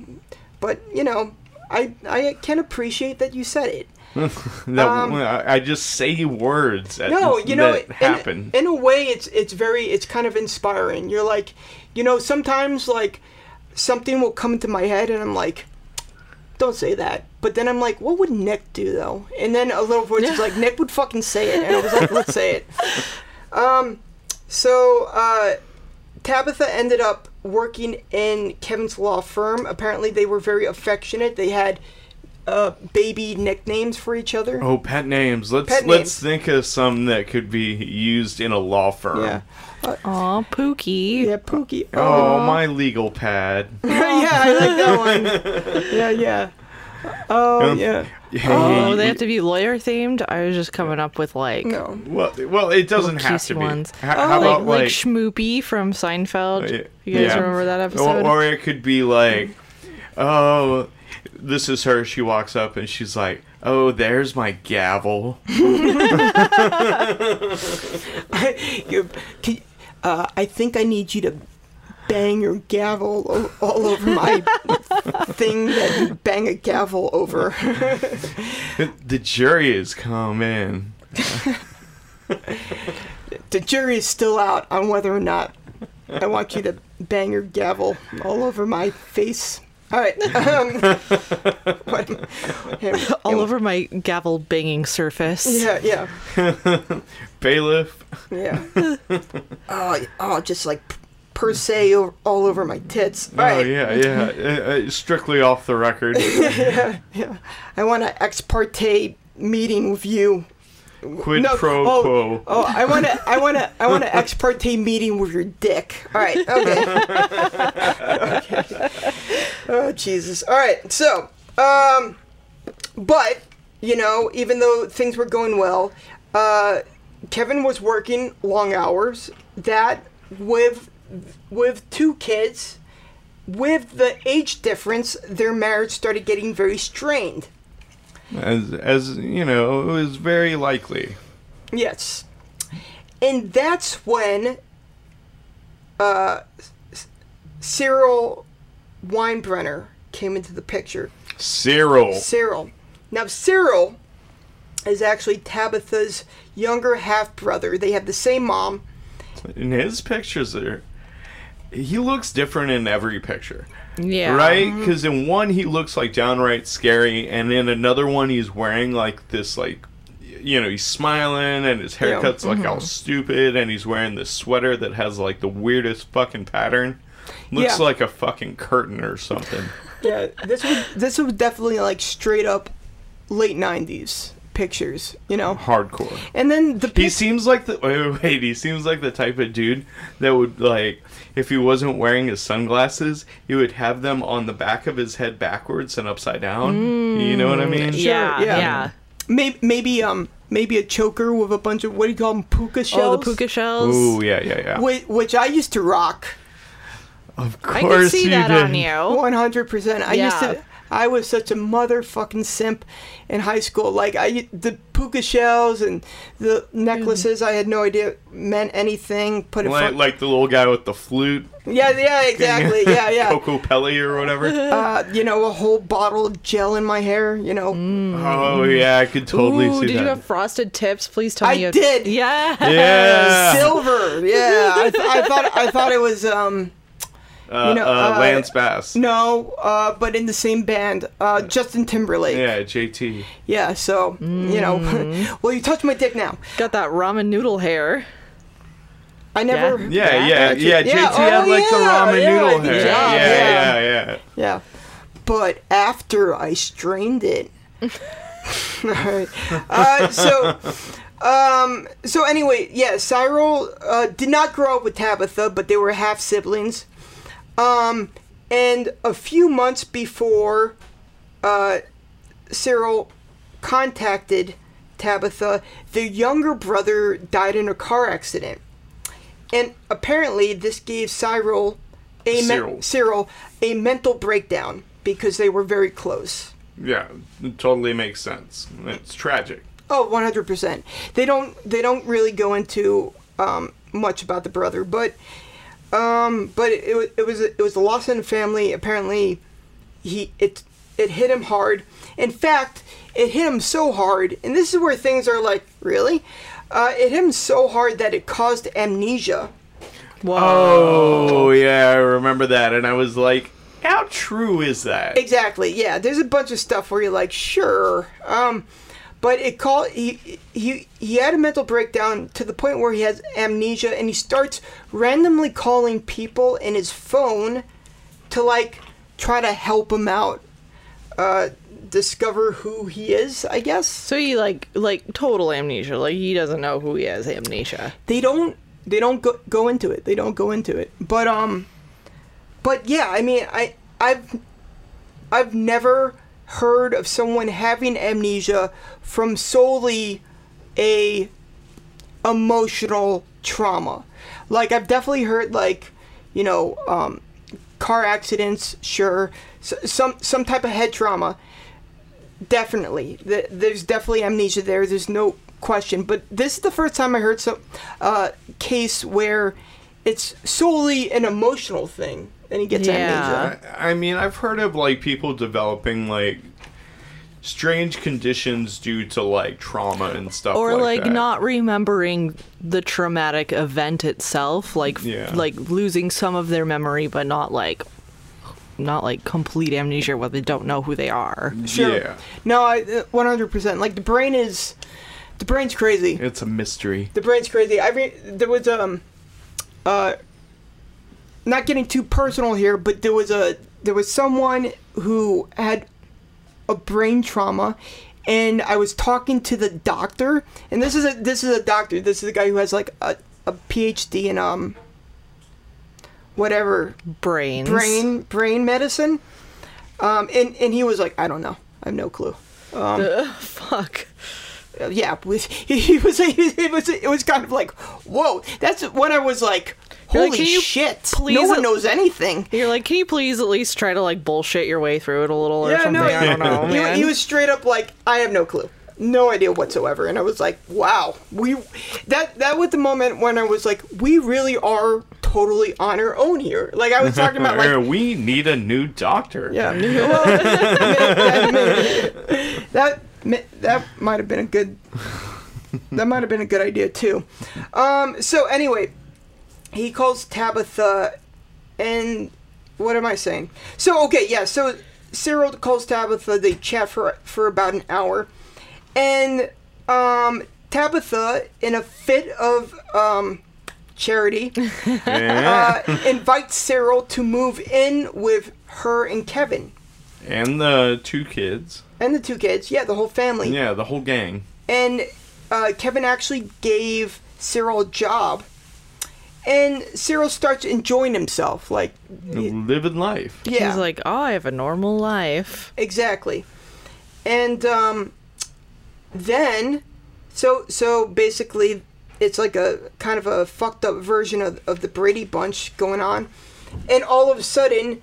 But you know, I I can appreciate that you said it. That Um, I I just say words that, No, you know, that in- happen. In, a way, it's it's very it's kind of inspiring. You're like, you know, sometimes like something will come into my head, and I'm like, don't say that. But then I'm like, what would Nick do though? And then a little voice is like, Nick would fucking say it, and I was like, let's say it. Um, so uh, Tabitha ended up working in Kevin's law firm. Apparently, they were very affectionate. They had uh, baby nicknames for each other. Oh, pet names. Let's Pet let's names. think of some that could be used in a law firm. Yeah. Aw, Pookie. Yeah, Pookie. Oh, my legal pad. yeah, I like that one. Yeah, yeah. Oh, Um, yeah. Hey, Oh, they have to be lawyer themed. I was just coming up with like No. well, well, it doesn't Little have cutesy to be. ones. H- how Oh, about like, like, like Schmoopy from Seinfeld. Yeah. You guys Yeah. remember that episode? or, or it could be like, oh, this is her. She walks up and she's like, oh, there's my gavel. you, can, uh, I think I need you to bang your gavel o- all over my thing that you bang a gavel over. the jury is come in. the jury is still out on whether or not I want you to bang your gavel all over my face. All right. Um, what, and- All over my gavel banging surface. Yeah, yeah, Bailiff. yeah. oh, oh, just like per se o- all over my tits. All Oh right. yeah, yeah. Uh, uh, strictly off the record. yeah, yeah. I want an ex parte meeting with you. Quid No, pro oh, quo. Oh, I want to, I want to, I want to ex parte meeting with your dick. All right, okay. okay. Oh Jesus. All right. So, um, but you know, even though things were going well, uh, Kevin was working long hours. That with with two kids, with the age difference, their marriage started getting very strained. As as you know, it was very likely. Yes. And that's when uh, Cyril Weinbrenner came into the picture. Cyril. Cyril. Now, Cyril is actually Tabitha's younger half brother. They have the same mom. In his pictures there, he looks different in every picture. Yeah. Right? Because in one he looks like downright scary, and in another one he's wearing like this like, you know, he's smiling and his Yeah. haircut's like all mm-hmm. stupid, and he's wearing this sweater that has like the weirdest fucking pattern. Looks Yeah. like a fucking curtain or something. Yeah, this was this was definitely like straight up late '90s pictures, you know. Hardcore. And then the He seems like the wait, wait, wait, he seems like the type of dude that would like if he wasn't wearing his sunglasses, he would have them on the back of his head backwards and upside down. you know what I mean? Yeah, yeah. yeah. maybe maybe um maybe a choker with a bunch of what do you call them puka shells? Oh, the puka shells. Ooh, yeah, yeah, yeah. Which, which I used to rock. Of course I can see you that did. on you. One hundred percent. I used to. I was such a motherfucking simp in high school. Like I, the puka shells and the necklaces, I had no idea meant anything. Put it. Like, like the little guy with the flute, yeah, yeah, exactly. Yeah, yeah. Kokopelli or whatever. Uh, you know, a whole bottle of gel in my hair. You know. Oh yeah, I could totally Ooh, see did that. you have frosted tips? Please tell I me. you did. Yeah. yeah, Silver. Yeah. I, th- I thought. I thought it was. Um. Uh, you know, uh, uh, Lance Bass. No. Uh. But in the same band. Uh. Justin Timberlake. Yeah, JT. Yeah, so you know, well, you touched my dick now. Got that ramen noodle hair. I never. Yeah, Yeah. yeah, yeah. JT oh, had like the ramen yeah, noodle good hair. job, yeah, yeah. yeah, yeah. Yeah, but after I strained it. Alright. Uh, so, um, so anyway, yeah, Cyril uh, did not grow up with Tabitha, but they were half siblings. Um, and a few months before uh, Cyril contacted Tabitha, the younger brother died in a car accident. And apparently, this gave Cyril a Cyril. Cyril a mental breakdown because they were very close. Yeah, totally makes sense. It's tragic. Oh, 100%. They don't they don't really go into um, much about the brother, but um, but it, wa- it was it was the loss in the family. Apparently, he it it hit him hard. In fact, it hit him so hard, and this is where things are like really. Uh, it hit him so hard that it caused amnesia. Wow. Oh yeah, I remember that, and I was like, how true is that? Exactly. Yeah. There's a bunch of stuff where you're like, sure. Um, but it called he he he had a mental breakdown to the point where he has amnesia and he starts randomly calling people in his phone to like try to help him out, uh, discover who he is. I guess So he like like total amnesia. Like he doesn't know who he has amnesia. they don't they don't go, go into it. They don't go into it. But um, but yeah. I mean, I I've I've never heard of someone having amnesia from solely a emotional trauma. Like I've definitely heard like, you know, um, car accidents, sure, S- some some type of head trauma. Definitely, Th- there's definitely amnesia there. There's no question. But this is the first time I heard some uh, case where it's solely an emotional thing, and he gets Yeah. amnesia. I, I mean, I've heard of like people developing like strange conditions due to like trauma and stuff Or like, like, that. not remembering the traumatic event itself, like Yeah. like losing some of their memory, but not like not like complete amnesia where they don't know who they are. Sure. Yeah. No, I uh, 100%. Like the brain is the brain's crazy. It's a mystery. The brain's crazy. I re- there was um uh not getting too personal here, but there was a there was someone who had a brain trauma and I was talking to the doctor and this is a this is a doctor. This is a guy who has like a, a PhD in um whatever Brains. brain brain medicine. Um and and he was like, I don't know. I have no clue. Ugh, fuck. Uh, yeah, was, he, was it was it was kind of like whoa. That's when I was like, holy like, shit! please no one knows anything. You're like, can you please at least try to like bullshit your way through it a little or Yeah, something? no, I don't know, he, man. he was straight up like, I have no clue, no idea whatsoever, and I was like, wow, we that that was the moment when I was like, we really are totally on our own here. Like I was talking about like we need a new doctor. Yeah. Well, that that, that might have been a good. That might have been a good idea too. Um. So anyway, he calls Tabitha, and what am I saying? So okay, yeah. So Cyril calls Tabitha. They chat for for about an hour, and um, Tabitha, in a fit of um, charity, Yeah. uh, invites Cyril to move in with her and Kevin and the two kids. And the two kids. Yeah, the whole family. Yeah, the whole gang. And uh, Kevin actually gave Cyril a job, and Cyril starts enjoying himself. Like, Living life. yeah, He's like, oh, I have a normal life. exactly. And um, then, so so basically, it's like a kind of a fucked up version of, of the Brady Bunch going on, and all of a sudden,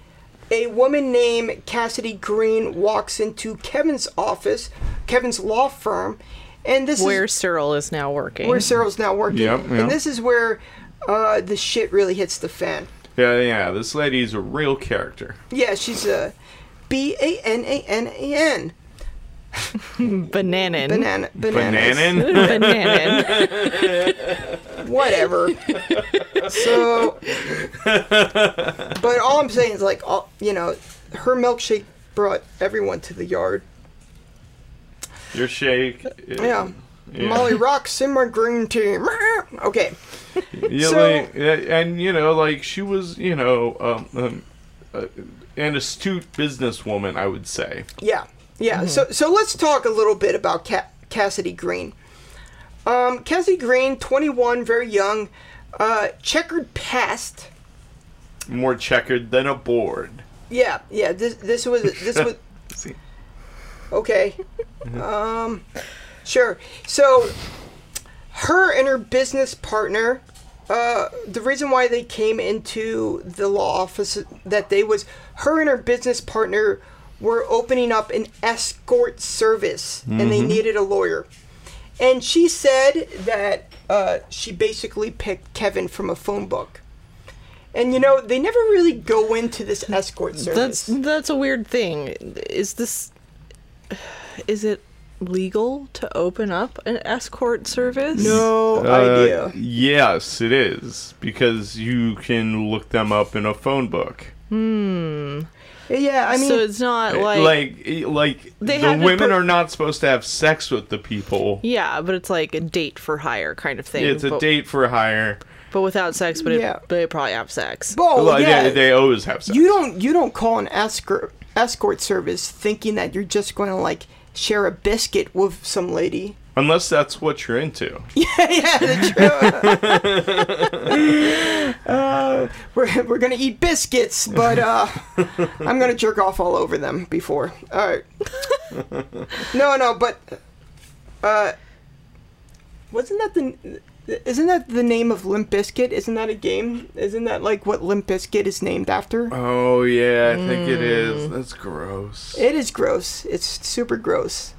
a woman named Cassidy Green walks into Kevin's office, Kevin's law firm, and this Where is Cyril is now working. where Cyril's now working, Yep, yep. and this is where uh, the shit really hits the fan. Yeah, yeah. This lady's a real character. Yeah, she's a B A N A N A N Bananin. banana bananas. Bananin. Bananin. whatever. so, but all I'm saying is like, all, you know, her milkshake brought everyone to the yard. Your shake. Yeah. Yeah. Molly rocks in my green tea. Okay. Yeah, So- like, and you know, like she was, you know, um, um, uh, an astute businesswoman, I would say. Yeah. Yeah. So so let's talk a little bit about Ca- Cassidy Green. Um, Cassidy Green, 21, very young, uh, checkered past. More checkered than a board. Yeah, yeah. This this was this was See, Okay. um, sure. So, her and her business partner, uh, the reason why they came into the law office that they was her and her business partner were opening up an escort service and they needed a lawyer. And she said that uh, she basically picked Kevin from a phone book. And you know, they never really go into this escort service. That's that's a weird thing. Is this is it legal to open up an escort service? no Uh, idea. Yes, it is because you can look them up in a phone book. Yeah, I mean, so it's not eh, like, like, eh, like They the women per- are not supposed to have sex with the people. yeah, but it's like a date for hire kind of thing. It's a but, date for hire. but without sex. But Yeah. it, they probably have sex. oh Well, yeah, they, they always have sex. you don't you don't call an escort escort service thinking that you're just going to like share a biscuit with some lady. Unless that's what you're into. yeah, that's true. uh, we're we're gonna eat biscuits, but uh, I'm gonna jerk off all over them before. All right. no, no, but uh, wasn't that the isn't that the name of Limp Bizkit? Isn't that a game? Isn't that like what Limp Bizkit is named after? Oh yeah, I think it Mm. is. That's gross. It is gross. It's super gross.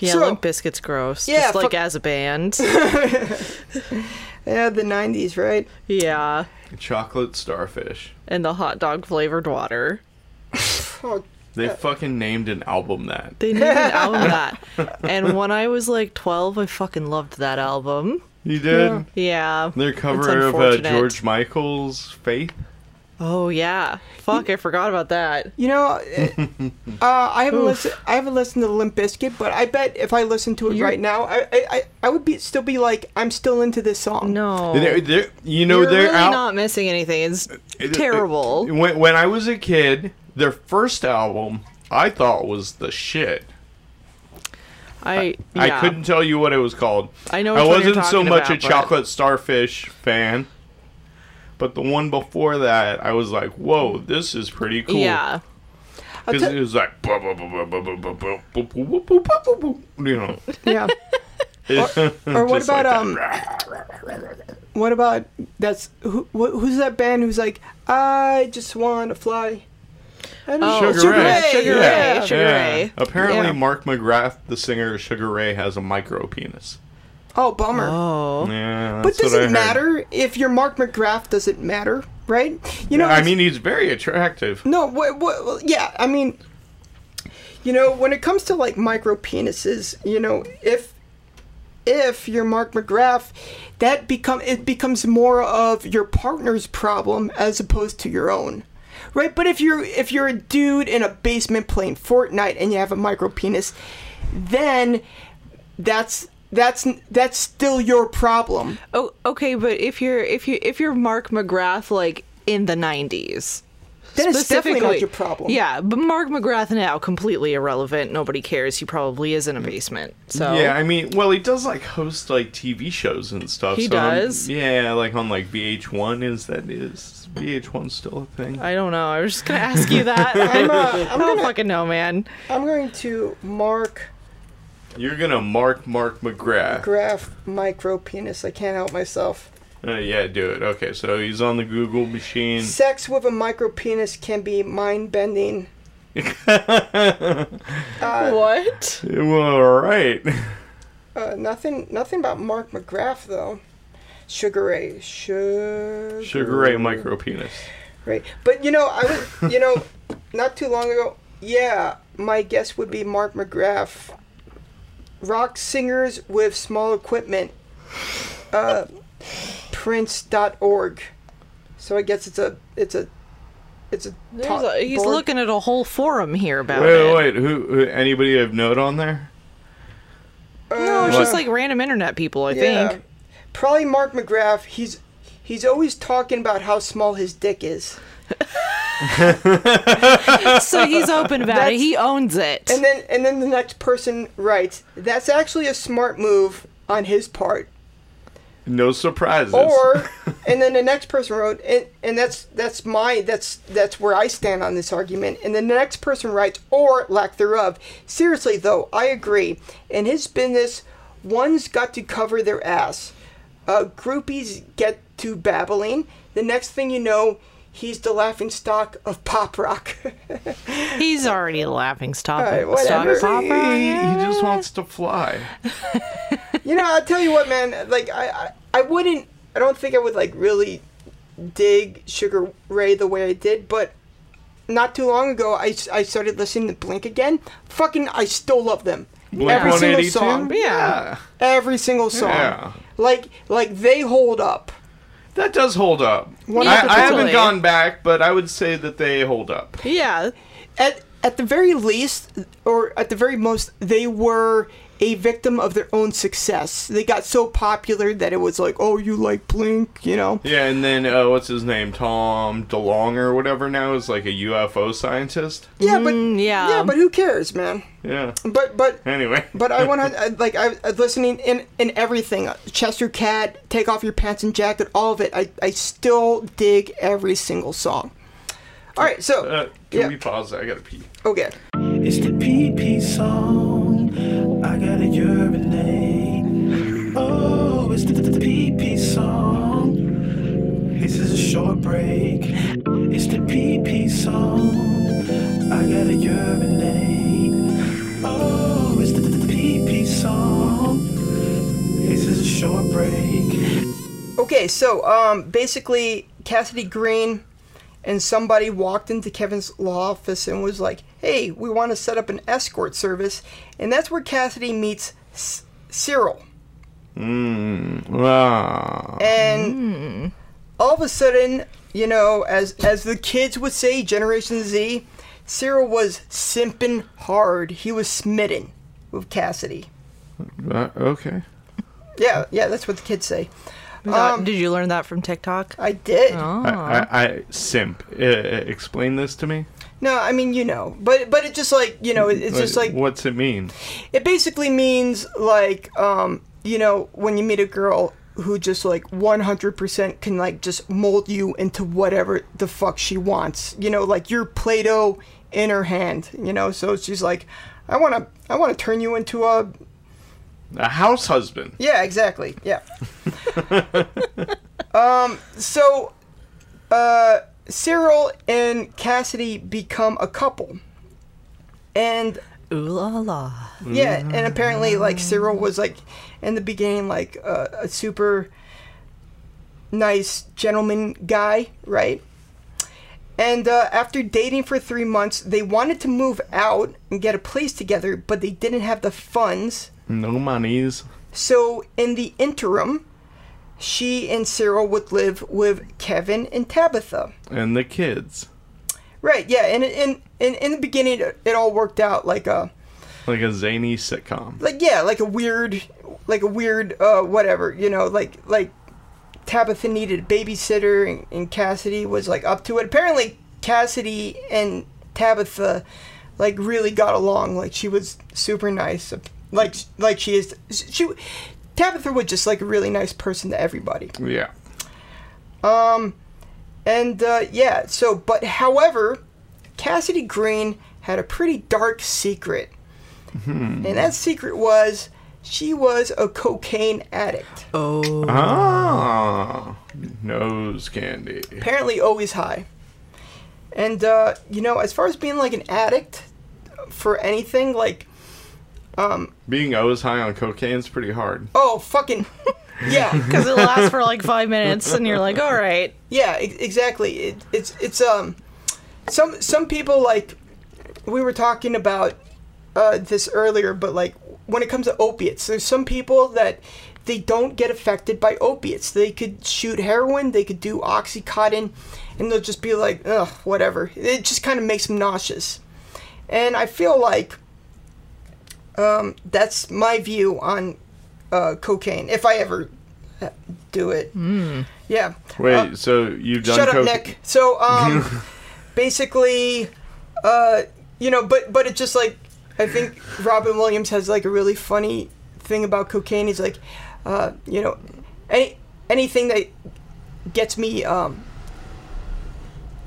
Yeah, So- Limp Bizkit's gross. Yeah, just like fu- as a band. Yeah, the '90s, right? yeah, Chocolate starfish. and the hot dog flavored water. Oh, They fucking named an album that. They named an album that. And when I was like 12, I fucking loved that album. You did. Yeah. Their cover of uh. George Michael's Faith. Oh yeah. Fuck, I forgot about that. You know, uh, uh, I haven't listened. I haven't listened to Limp Bizkit, but I bet if I listened to it You're- right now, I, I, I, I would be still be like, I'm still into this song. No. They're- they're- you know, You're they're really out. not missing anything. It's it- terrible. When, when I was a kid, their first album I thought was the shit. I I yeah. couldn't tell you what it was called. I know I which one you're wasn't so much about, a but- chocolate starfish fan, but the one before that, I was like, whoa, this is pretty cool. Yeah. Because t- it was like, you know. Yeah. or, or what about like um? what about that's who, who's that band who's like I just want to fly? Oh, Sugar, Sugar Ray. Ray. Sugar yeah. Ray. Sugar yeah. Ray. Apparently, yeah. Mark McGrath, the singer of Sugar Ray, has a micro penis. Oh, bummer. Oh. Yeah, but does it matter if you're Mark McGrath? Does it matter, right? You know, I mean, he's very attractive. No, what, what, yeah, I mean, you know, when it comes to like micro penises, you know, if if you're Mark McGrath, that become it becomes more of your partner's problem as opposed to your own. Right? But if you're if you're a dude in a basement playing Fortnite and you have a micro penis, then that's that's that's still your problem. Oh, okay, but if you're if you if you're Mark McGrath like in the '90s, Then it's definitely not your problem. Yeah, but Mark McGrath now completely irrelevant. Nobody cares. He probably is in a basement. So Yeah, I mean, well, he does like host like TV shows and stuff. He so I'm- does? yeah, like on like VH1. Is that is VH1 still a thing? I don't know. I was just gonna ask you that. I'm, uh, I I'm don't gonna fucking know, man. I'm going to mark You're gonna mark Mark McGrath. graph micro penis. I can't help myself. Uh, yeah, do it. Okay, so he's on the Google machine. Sex with a micro penis can be mind bending. what? Well, all right. Uh, nothing, nothing about Mark McGrath though. Sugar Ray, Sugar, Sugar Ray micro penis. Ray. But you know, I was, you know, not too long ago. Yeah, my guess would be Mark McGrath. Rock singers with small equipment. Uh, Prince.org. So I guess it's a, it's a, it's a. There's top a- he's board. looking at a whole forum here about Wait, it. wait, who, who? Anybody have note on there? No, it's What? just like random internet people. I Yeah. think. Probably Mark McGrath. He's he's always talking about how small his dick is. so he's open about That's- it. He owns it. And then and then the next person writes, "That's actually a smart move on his part." No surprises. Or and then the next person wrote, and, and that's that's my that's that's where I stand on this argument. And then the next person writes, or lack thereof. Seriously though, I agree. In his business, one's got to cover their ass. Uh, groupies get to babbling. The next thing you know, he's the laughing stock of pop rock. he's already a laughing stock. Alright, stock whatever. pop he, rock, he yeah. just wants to fly. you know, I'll tell you what, man. Like, I, I, I wouldn't. I don't think I would like really dig Sugar Ray the way I did, but not too long ago, I, I started listening to Blink again. Fucking, I still love them. Blink Every single song. Yeah. Every single song. Yeah. Like, like they hold up. That does hold up. I, I haven't gone back, but I would say that they hold up. Yeah. At at the very least, or at the very most, they were a victim of their own success. They got so popular that it was like, oh, you like Blink, you know? Yeah, and then uh, what's his name? Tom DeLonge or whatever now is like a UFO scientist. Yeah, but Mm, yeah. yeah, but who cares, man? Yeah. But but Anyway. But I want to like I I listening in in everything. Chester Cat, take off your pants and jacket, all of it. I I still dig every single song. All right, so Uh, can yeah. we pause? I gotta pee. okay. It's the PP song. Urinate. Oh, it's the, the, PP song. This is a short break. It's the PP song. I gotta urinate. Oh, it's the, the PP song. This is a short break. Okay, so um basically Cassidy Green and somebody walked into Kevin's law office and was like, "Hey, we want to set up an escort service." And that's where Cassidy meets C- Cyril. Mm. Ah. And all of a sudden, you know, as as the kids would say, Generation Z, Cyril was simping hard. He was smitten with Cassidy. Uh, okay. Yeah, yeah, that's what the kids say. That- Um, did you learn that from TikTok? I did. Oh. I, I, I simp. Uh, explain this to me. No, I mean you know, but but it just like you know, it, it's just like what's it mean? it basically means like um you know when you meet a girl who just like 100% can like just mold you into whatever the fuck she wants you know like you're play-doh in her hand you know so she's like i want to i want to turn you into a A house husband. yeah exactly yeah um so uh cyril and cassidy become a couple and Ooh la la. Yeah, and apparently, like Cyril was like in the beginning, like uh, a super nice gentleman guy, right? And uh, after dating for three months, they wanted to move out and get a place together, but they didn't have the funds. No monies. So in the interim, she and Cyril would live with Kevin and Tabitha. And the kids. Right? Yeah, and in in in the beginning, it, all worked out like a. Like a zany sitcom. like yeah like a weird like a weird uh whatever you know like like tabitha needed a babysitter and, and cassidy was like up to it apparently cassidy and tabitha like really got along like she was super nice like like she is she tabitha was just like a really nice person to everybody Yeah. Um, and uh, yeah, so but however, Cassidy Green had a pretty dark secret, and that secret was she was a cocaine addict. Oh. Ah. Nose candy. Apparently, always high. And uh, you know, as far as being like an addict for anything, like Being always high on cocaine is pretty hard. oh fucking yeah, Because it lasts for like five minutes, and you're like, all right. Yeah, e- exactly. It, it's it's um some some people like we were talking about uh, this earlier, but like when it comes to opiates, there's some people that they don't get affected by opiates. They could shoot heroin, they could do oxycontin, and they'll just be like, ugh, whatever. It just kind of makes them nauseous. And I feel like um, that's my view on uh, cocaine. If I ever uh, do it, yeah. Wait, Uh, so you've done Shut up, Nick. So, um, basically, uh, you know, but but it's just like I think Robin Williams has like a really funny thing about cocaine. He's like, uh, you know, any anything that gets me um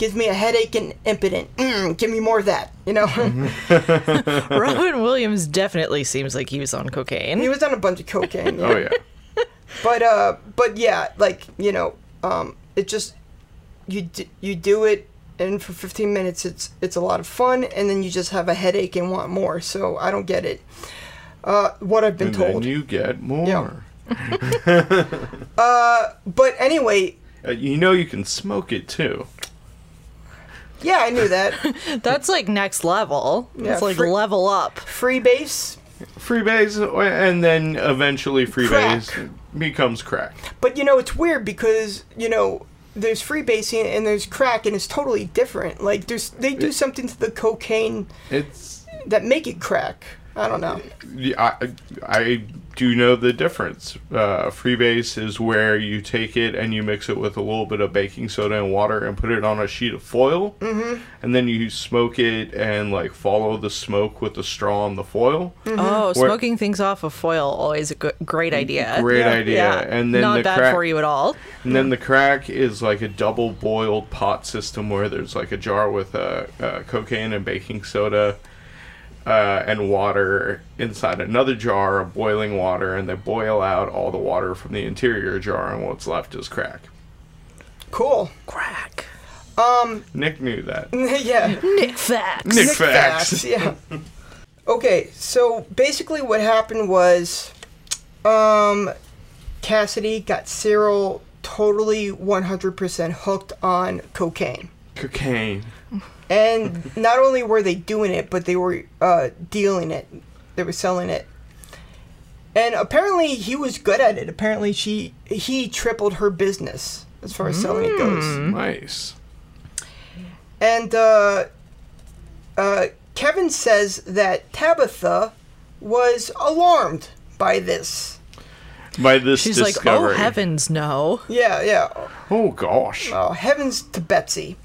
gives me a headache and impotent. Mm, give me more of that. You know, Robin Williams definitely seems like he was on cocaine. he was on a bunch of cocaine. yeah. Oh yeah. but uh but yeah like you know um it just you d- you do it and for 15 minutes it's it's a lot of fun and then you just have a headache and want more so i don't get it uh what i've been and told then you get more. Yeah. but anyway Uh, you know you can smoke it too. Yeah i knew that That's like next level. Yeah, it's like free- level up. freebase Freebase, and then eventually freebase Crack. becomes crack. but you know it's weird because you know there's free freebasing and there's crack and it's totally different like there's they do something to the cocaine It's that make it crack i don't know I, I do know the difference. Uh, freebase is where you take it and you mix it with a little bit of baking soda and water and put it on a sheet of foil, mm-hmm. and then you smoke it and like follow the smoke with the straw on the foil. Oh, Where- smoking things off of foil always a great idea. Great Yeah. idea. Yeah, And then not the bad crack, for you at all. And then the crack is like a double boiled pot system where there's like a jar with uh, uh, cocaine and baking soda uh, and water inside another jar of boiling water, and they boil out all the water from the interior jar, and what's left is crack. cool Crack. Um. Nick knew that. yeah Nick facts. Nick, Nick facts. yeah. Okay, so basically what happened was um Cassidy got Cyril totally 100% hooked on cocaine. Cocaine. And not only were they doing it, but they were uh, dealing it. They were selling it. And apparently he was good at it. Apparently she he tripled her business as far as selling it goes. Nice. And uh, uh, Kevin says that Tabitha was alarmed by this. By this She's like, oh heavens, no. Yeah, yeah. Oh gosh. Oh, heavens to Betsy.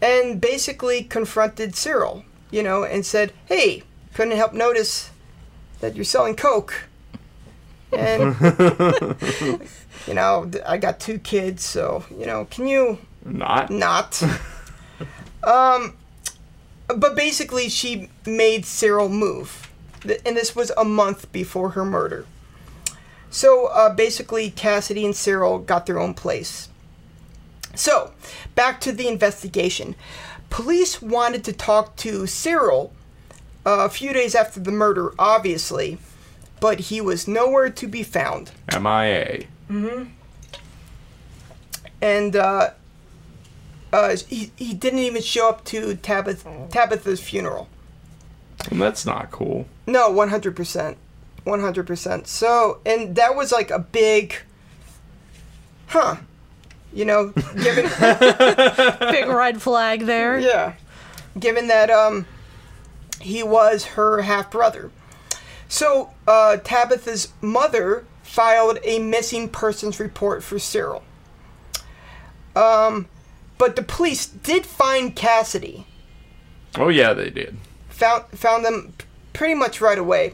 And basically confronted Cyril, you know, and said, hey, couldn't help notice that you're selling Coke. And, you know, I got two kids, so, you know, can you Not. not? um, but basically, she made Cyril move. And this was a month before her murder. So uh, basically, Cassidy and Cyril got their own place. So, back to the investigation. Police wanted to talk to Cyril uh, a few days after the murder, obviously, but he was nowhere to be found. MIA. Mm hmm. And uh, uh, he, he didn't even show up to Tabith- Tabitha's funeral. And that's not cool. No, 100%. 100%. So, and that was like a big, huh. You know, given, Big red flag there. yeah, given that um, he was her half brother. So, uh, Tabitha's mother filed a missing persons report for Cyril. Um, but the police did find Cassidy. Oh yeah, they did. found found them pretty much right away,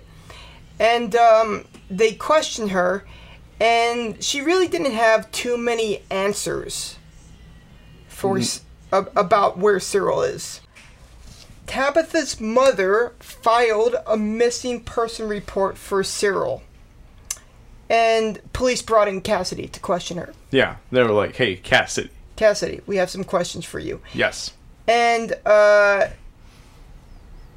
and um, they questioned her, and she really didn't have too many answers for s ab- about where Cyril is. Tabitha's mother filed a missing person report for Cyril, and police brought in Cassidy to question her. Yeah, they were like, "Hey, Cassidy." Cassidy, we have some questions for you. Yes. and uh,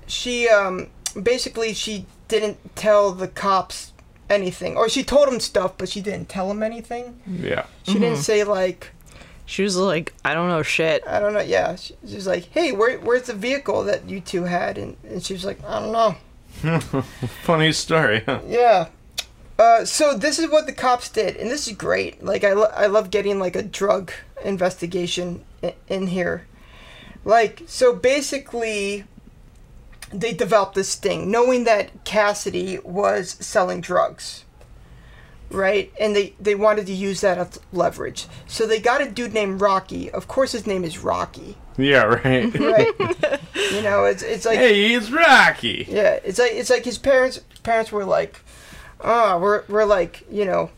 she um, basically she didn't tell the cops anything, or she told him stuff, but she didn't tell him anything. Yeah. She didn't say like She was like, I don't know shit. I don't know. Yeah, she, she was like, "Hey, where, where's the vehicle that you two had?" And, and she was like, "I don't know." Funny story. Huh? Yeah. Uh, so this is what the cops did, and this is great. Like I, lo- I love getting like a drug investigation in, in here. Like so, basically, they developed this thing, knowing that Cassidy was selling drugs, right? And they they wanted to use that as leverage. So they got a dude named Rocky. Of course, his name is Rocky, Yeah. Right. right? you know, it's it's like hey, it's Rocky. yeah, it's like it's like his parents parents were like, oh, we're we're like you know,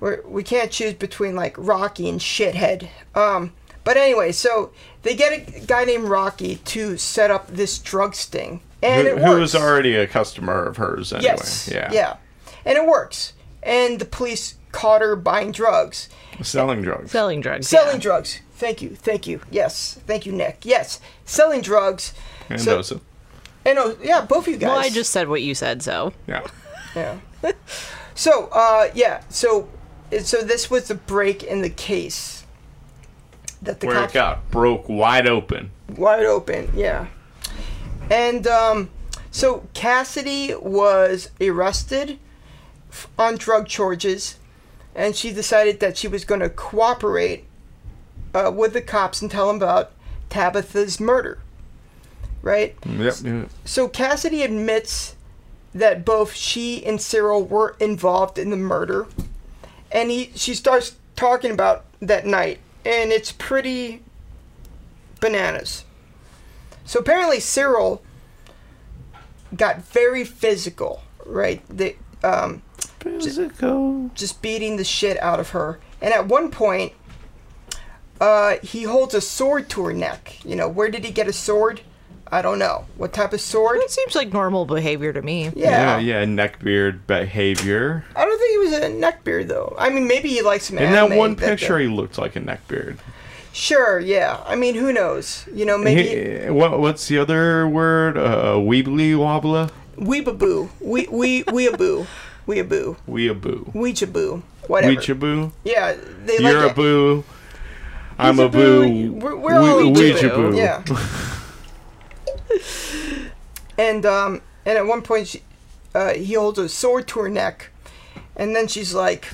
we're we can't choose between like Rocky and shithead. Um, but anyway, so they get a guy named Rocky to set up this drug sting, and Who, it who was already a customer of hers anyway. yes, Yeah. yeah, and it works. And the police caught her buying drugs, Selling drugs. Selling drugs. selling yeah. drugs. Thank you, thank you. Yes, thank you, Nick. Yes, selling drugs. and so- Osa. And oh, yeah, both of you guys. Well, I just said what you said, so. Yeah. Yeah. so, uh, yeah. So, so this was the break in the case that the Where cops it got broke wide open. wide open. Yeah. And um, so Cassidy was arrested on drug charges, and she decided that she was going to cooperate uh, with the cops and tell them about Tabitha's murder. Right. Yep. yep. So Cassidy admits that both she and Cyril were involved in the murder, and he she starts talking about that night, and it's pretty bananas. So apparently Cyril got very physical, right? They um, Physical. just beating the shit out of her, and at one point, uh, he holds a sword to her neck. You know, where did he get a sword? I don't know. What type of sword? It seems like normal behavior to me. Yeah. Yeah, yeah, neckbeard behavior. I don't think he was a neckbeard though. I mean, maybe he likes some In that anime one that- picture, he looked like a neckbeard. Sure, yeah. I mean, who knows? You know, maybe He, what, what's the other word? Uh, weebly wobbler? weebaboo, we we weeaboo, weeaboo, Weeaboo. weechaboo, whatever. Weechaboo? Yeah, they You're like a boo. I'm a boo. We're- we're all We- each a boo. Weechaboo. Yeah. and um, and at one point, she, uh, he holds a sword to her neck, and then she's like,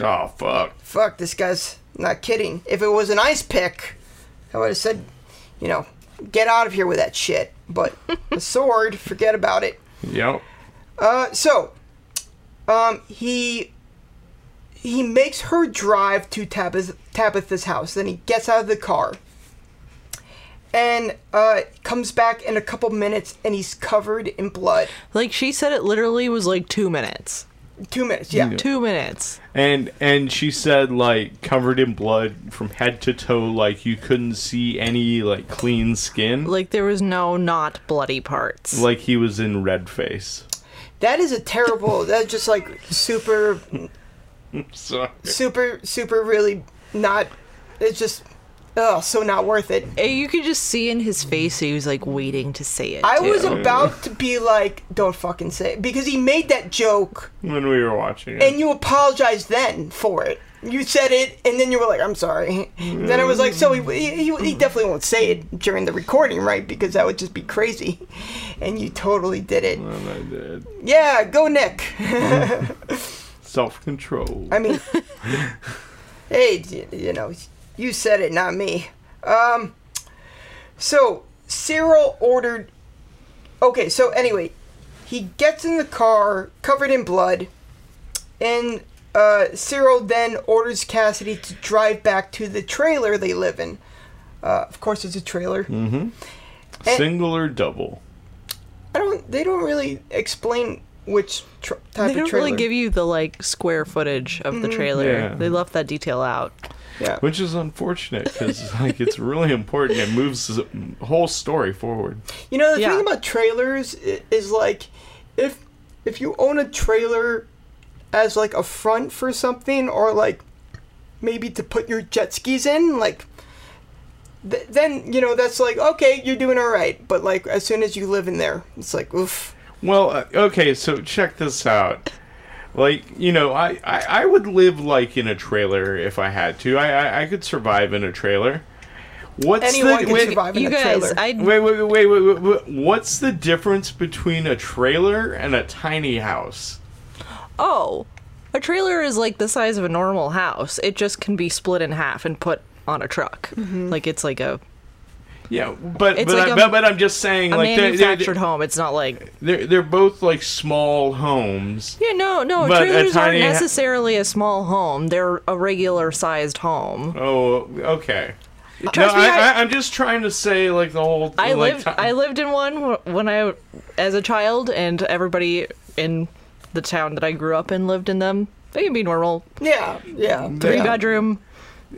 Oh, fuck. "Fuck, this guy's Not kidding. If it was an ice pick, I would have said, you know, get out of here with that shit. But a sword, forget about it. Yep. Uh, so, um, he he makes her drive to Tabitha, Tabitha's house. Then he gets out of the car and uh, comes back in a couple minutes, and he's covered in blood. Like she said, it literally was like two minutes. Two minutes, yeah. Two minutes. And and she said like covered in blood from head to toe, like you couldn't see any like clean skin, Like there was no not bloody parts. like he was in red face. That is a terrible. That's just like super, So super, super, really not. It's just, oh, so not worth it. And you could just see in his face he was like waiting to say it. I too. was about to be like, don't fucking say it. Because he made that joke when we were watching it, and you apologized then for it. You said it, and then you were like, "I'm sorry." Then I was like, "So he, he, he definitely won't say it during the recording, right? Because that would just be crazy." And you totally did it. and I did Yeah, go Nick. self control. I mean, hey, y- you know, you said it, not me. Um, so Cyril ordered. Okay, so anyway, he gets in the car covered in blood, and uh, Cyril then orders Cassidy to drive back to the trailer they live in. Uh, of course, it's a trailer. mm-hmm Single or double? I don't. They don't really explain which tr- type of trailer. They don't really give you the like square footage of the trailer. Yeah. They left that detail out. Yeah. Which is unfortunate because like it's really important. It moves the whole story forward. You know the Yeah. thing about trailers is like if if you own a trailer as like a front for something or like maybe to put your jet skis in like th- then you know that's like okay you're doing all right but like as soon as you live in there it's like oof Well, uh, okay, so check this out. Like, you know, I, I, I would live like in a trailer if I had to. I, I, I could survive in a trailer. What's anyone the can wait, survive in You a guys, trailer I wait, wait, wait, wait, wait, wait. What's the difference between a trailer and a tiny house? oh, a trailer is like the size of a normal house. It just can be split in half and put on a truck. Mm-hmm. Like it's like a, Yeah, but but, like I, a- but, but I'm just saying, a like they're, they're, manufactured home. It's not like they're they're both like small homes. yeah, no, no. A trailers aren't tiny ha- necessarily a small home. They're a regular sized home. Oh, okay. Trust no, me, I, I- I, I'm just trying to say like the whole. I like, lived ti- I lived in one when I as a child, and everybody in the town that I grew up in lived in them. They can be normal yeah yeah three yeah. bedroom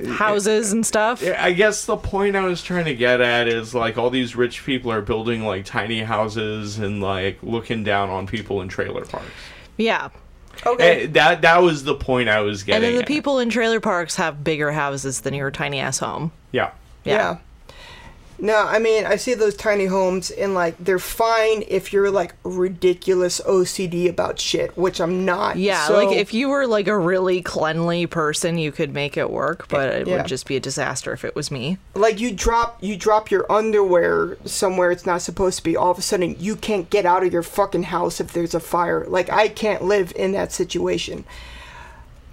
houses and stuff. Yeah, I guess the point I was trying to get at is like all these rich people are building like tiny houses and like looking down on people in trailer parks. Yeah. okay Eh, that that was the point I was getting. And getting. then the at. people in trailer parks have bigger houses than your tiny ass home. Yeah. Yeah. No, I mean, I see those tiny homes and like they're fine if you're like ridiculous OCD about shit, which I'm not. Yeah, So- like if you were like a really cleanly person, you could make it work, but it Yeah. would just be a disaster if it was me. like you drop you drop your underwear somewhere it's not supposed to be, all of a sudden you can't get out of your fucking house if there's a fire. Like I can't live in that situation.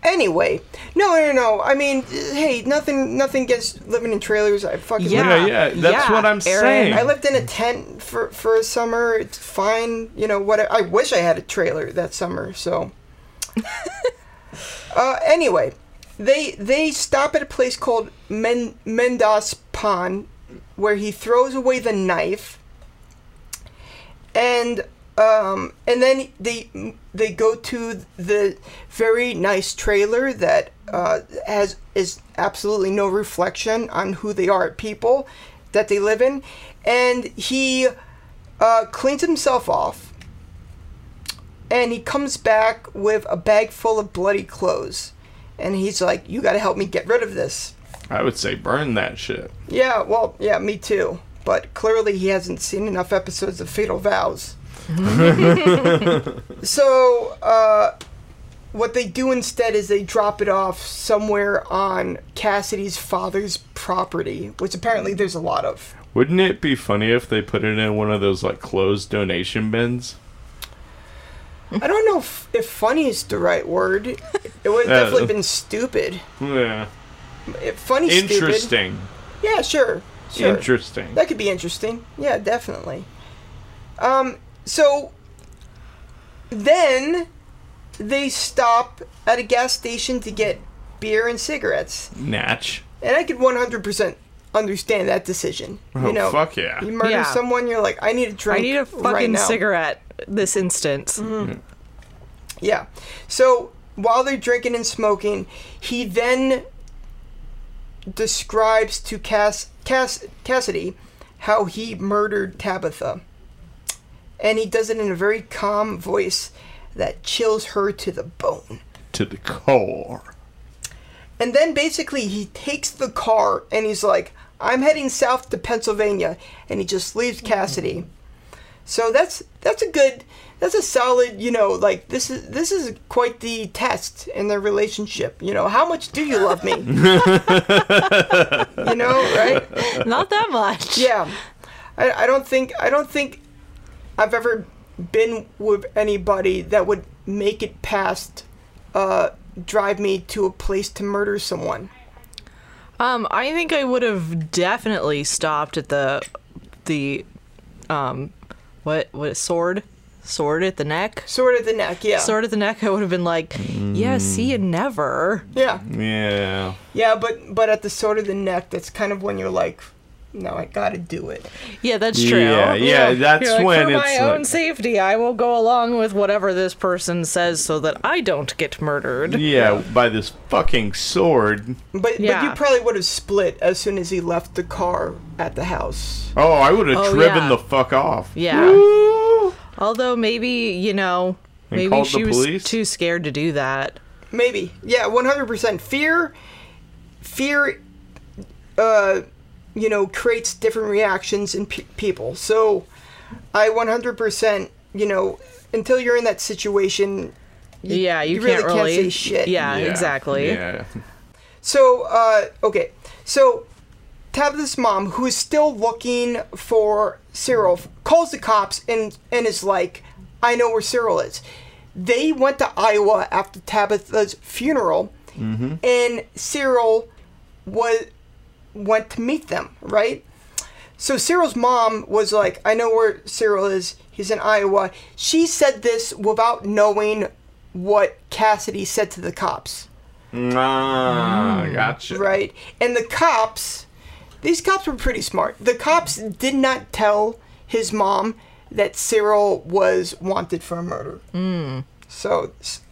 Anyway, no, no, no. I mean, hey, nothing, nothing against living in trailers. I fucking Yeah. Yeah, yeah, that's what I'm Aaron. saying. I lived in a tent for for a summer. It's fine, you know. What I wish I had a trailer that summer. So, uh, anyway, they they stop at a place called Men, Mendon Pond, where he throws away the knife, and um, and then they they go to the very nice trailer that uh, has is absolutely no reflection on who they are people that they live in, and he uh, cleans himself off, and he comes back with a bag full of bloody clothes, and he's like, "You got to help me get rid of this." I would say burn that shit. Yeah, well, yeah, me too. But clearly, he hasn't seen enough episodes of Fatal Vows. so, uh, what they do instead is they drop it off somewhere on Cassidy's father's property, which apparently there's a lot of. Wouldn't it be funny if they put it in one of those like closed donation bins? I don't know if, if funny is the right word. It would have Uh, definitely been stupid. Yeah. Funny, stupid. Interesting. Yeah, sure. Sure. Interesting. That could be interesting. Yeah, definitely. Um, so then they stop at a gas station to get beer and cigarettes. Natch. And I could 100% understand that decision. Oh, you know, fuck yeah. you murder Yeah. someone, you're like, I need a drink. I need a right fucking now. cigarette this instant. Mm-hmm. Yeah. So while they're drinking and smoking, he then describes to Cass, Cass Cassidy how he murdered Tabitha. And he does it in a very calm voice that chills her to the bone. To the core. And then basically he takes the car and he's like, I'm heading south to Pennsylvania and he just leaves mm-hmm. Cassidy. So that's that's a good that's a solid, you know, like this is this is quite the test in their relationship. You know, how much do you love me? you know, right? Not that much. Yeah. I, I don't think I don't think I've ever been with anybody that would make it past uh drive me to a place to murder someone. Um, I think I would have definitely stopped at the the um what what sword sword at the neck Sword at the neck, yeah. sword at the neck. I would have been like, yeah, see you never. Yeah. Yeah. Yeah, but but at the sword of the neck, that's kind of when you're like, no, I gotta do it. Yeah, that's true. Yeah, yeah, Yeah. that's You're like, when for it's my like, own safety, I will go along with whatever this person says so that I don't get murdered. yeah, by this fucking sword. But but you probably would have split as soon as he left the car at the house. Oh, I would have Oh, driven yeah. the fuck off. Yeah. Woo! Although maybe you know, And maybe she was police? too scared to do that. Maybe. Yeah, one hundred percent. Fear, fear, uh, you know, creates different reactions in pe- people. So, I one hundred percent. You know, until you're in that situation. Yeah, you, you really can't can't say shit. Yeah, Yeah, exactly. Yeah. So, uh, okay. So, Tabitha's mom, who is still looking for Cyril, calls the cops and, and is like, I know where Cyril is. They went to Iowa after Tabitha's funeral, and Cyril was, went to meet them, right? So Cyril's mom was like, I know where Cyril is. He's in Iowa. She said this without knowing what Cassidy said to the cops. Ah, gotcha. Right. And the cops, these cops were pretty smart. The cops did not tell his mom that Cyril was wanted for a murder. Mm. So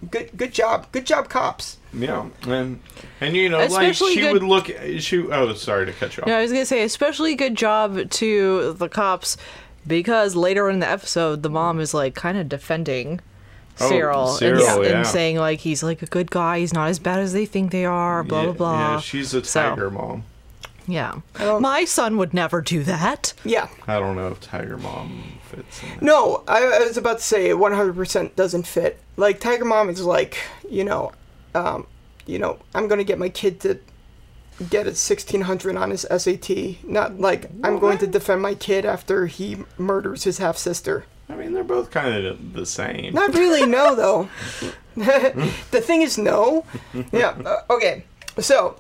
good, good job, good job, cops. Yeah, and and you know, Especially like she good- would look. She. Oh, sorry to cut you off. Yeah, I was gonna say, especially good job to the cops because later in the episode, the mom is like kind of defending Oh, Cyril, Cyril, and, yeah. and saying like he's like a good guy, he's not as bad as they think they are, blah yeah, blah blah. Yeah, she's a So- tiger mom. Yeah, my son would never do that. Yeah. I don't know if tiger mom fits. In. No, I, I was about to say it 100% doesn't fit. Like Tiger Mom is like, you know, um, you know, I'm gonna get my kid to get a 1600 on his SAT. Not like I'm going to defend my kid after he murders his half sister. I mean, they're both kind of the same. Not really, no, though. the thing is, no. Yeah, uh, okay. So,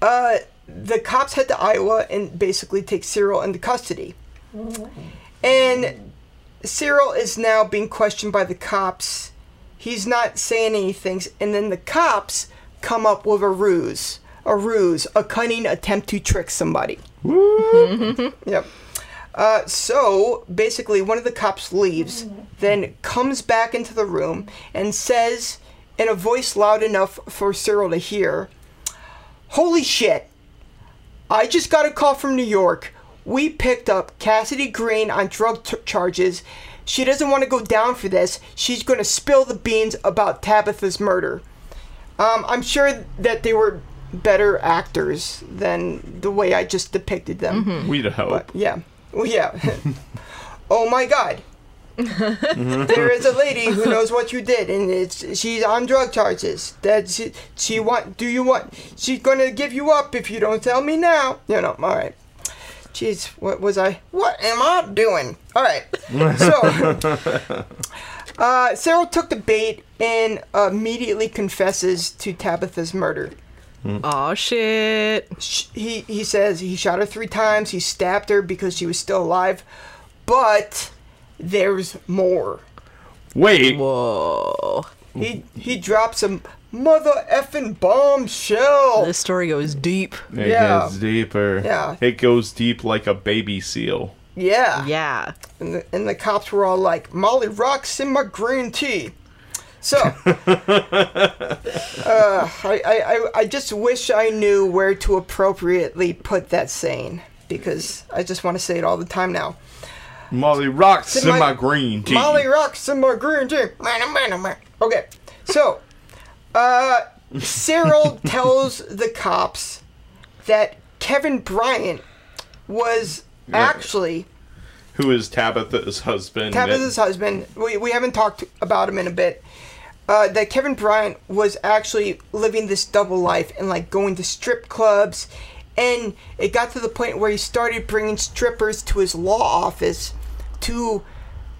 uh, the cops head to Iowa and basically take Cyril into custody. And Cyril is now being questioned by the cops. He's not saying anything. And then the cops come up with a ruse. A ruse. A cunning attempt to trick somebody. Yep. Uh, so basically, one of the cops leaves, then comes back into the room and says, in a voice loud enough for Cyril to hear, Holy shit! I just got a call from New York. We picked up Cassidy Green on drug t- charges. She doesn't want to go down for this. She's going to spill the beans about Tabitha's murder. Um, I'm sure that they were better actors than the way I just depicted them. We'd hope. But yeah, well, yeah. oh my God. there is a lady who knows what you did, and it's she's on drug charges. That she, she want. Do you want? She's gonna give you up if you don't tell me now. You know. All right. Jeez, what was I? What am I doing? All right. So, uh, Cyril took the bait and immediately confesses to Tabitha's murder. Oh shit. He he says he shot her three times. He stabbed her because she was still alive, but there's more. Wait, Whoa. He he drops a mother effing bombshell. This story goes deep. it Yeah. gets deeper. Yeah. It goes deep like a baby seal. Yeah. Yeah. And the, and the cops were all like, Molly rocks in my green tea. So, uh, I, I, I, I just wish I knew where to appropriately put that saying because I just want to say it all the time now. Molly rocks in in my- my green tea. Molly rocks in my green tea. Okay, so, uh, Cyril tells the cops that Kevin Bryant was actually Who is Tabitha's husband? Tabitha's husband. We, we haven't talked about him in a bit. Uh, that Kevin Bryant was actually living this double life and like going to strip clubs, and it got to the point where he started bringing strippers to his law office. To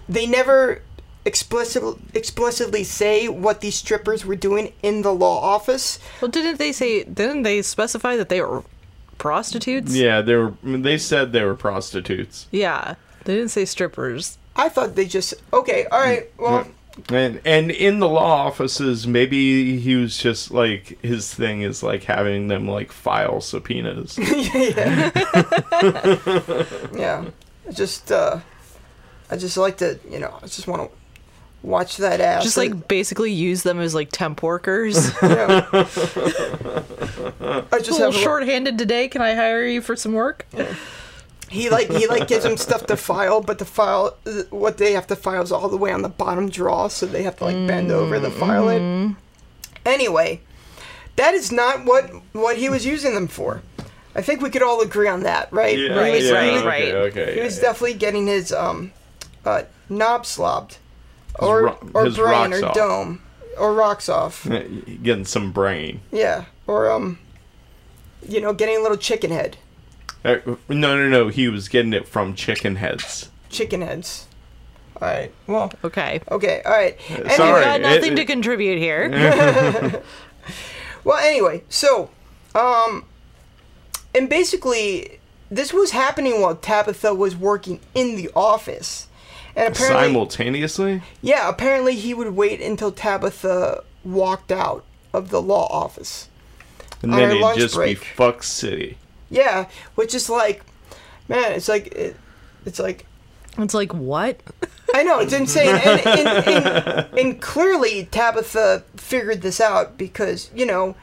they never explicit, explicitly say what these strippers were doing in the law office. Well, didn't they say? Didn't they specify that they were prostitutes? Yeah, they were. They said they were prostitutes. Yeah. They didn't say strippers. I thought they just okay. All right. Well, And and in the law offices, maybe he was just like his thing is like having them like file subpoenas. yeah. I just uh, I just like to you know I just want to watch that ass. Just like basically use them as like temp workers. Yeah. I just a little have a, short-handed today. Can I hire you for some work? he like he like gives them stuff to file, but the file what they have to file is all the way on the bottom drawer, so they have to like bend over to file it. Anyway, that is not what what he was using them for. I think we could all agree on that, right? Yeah, Right, he was, right, he right. Okay, okay. he was yeah, definitely getting his um uh knob slobbed. Or ro- or his brain rocks or off. dome. Or rocks off. Getting some brain. Yeah. Or um you know, getting a little chicken head. Uh, no, no, no. He was getting it from chicken heads. Chicken heads. Alright. Well Okay. okay, alright. Anyway, Sorry. Got nothing it- to contribute here. Well, anyway, so, um, and basically, this was happening while Tabitha was working in the office, and apparently, Simultaneously. yeah, apparently he would wait until Tabitha walked out of the law office. And then our it'd just break. be fuck city. Yeah, which is like, man, it's like, it, it's like, It's like what? I know it's insane, and, and, and, and clearly Tabitha figured this out because you know,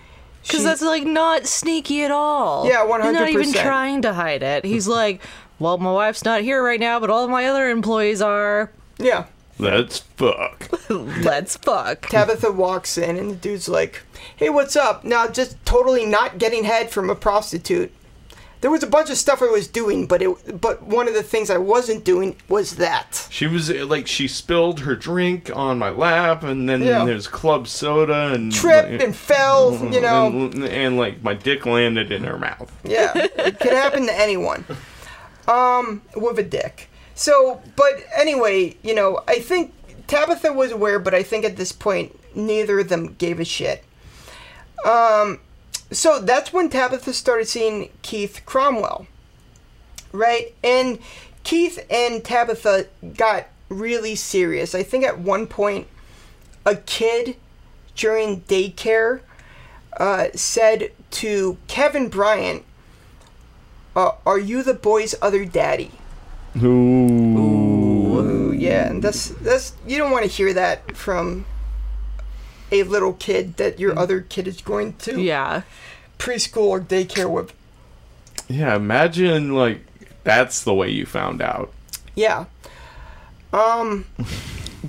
Because that's like not sneaky at all. Yeah, one hundred He's not even trying to hide it. He's like, well, my wife's not here right now, but all of my other employees are. yeah. Let's fuck. Let's fuck. Tabitha walks in and the dude's like, "Hey, what's up?" Now, just totally not getting head from a prostitute. There was a bunch of stuff I was doing, but it but one of the things I wasn't doing was that. She was uh, like, she spilled her drink on my lap, and then Yeah. there's club soda and Tripped and fell, you know. and, and, like my dick landed in her mouth. Yeah, it could happen to anyone. Um, with a dick. So, but anyway, you know, I think Tabitha was aware, but I think at this point neither of them gave a shit. Um, so that's when Tabitha started seeing Keith Cromwell, right? And Keith and Tabitha got really serious. I think at one point, a kid during daycare uh, said to Kevin Bryant, uh, "Are you the boy's other daddy?" Ooh. Ooh, yeah, and that's that's you don't want to hear that from a little kid that your other kid is going to Yeah. preschool or daycare with. Yeah, imagine like that's the way you found out. Yeah. Um.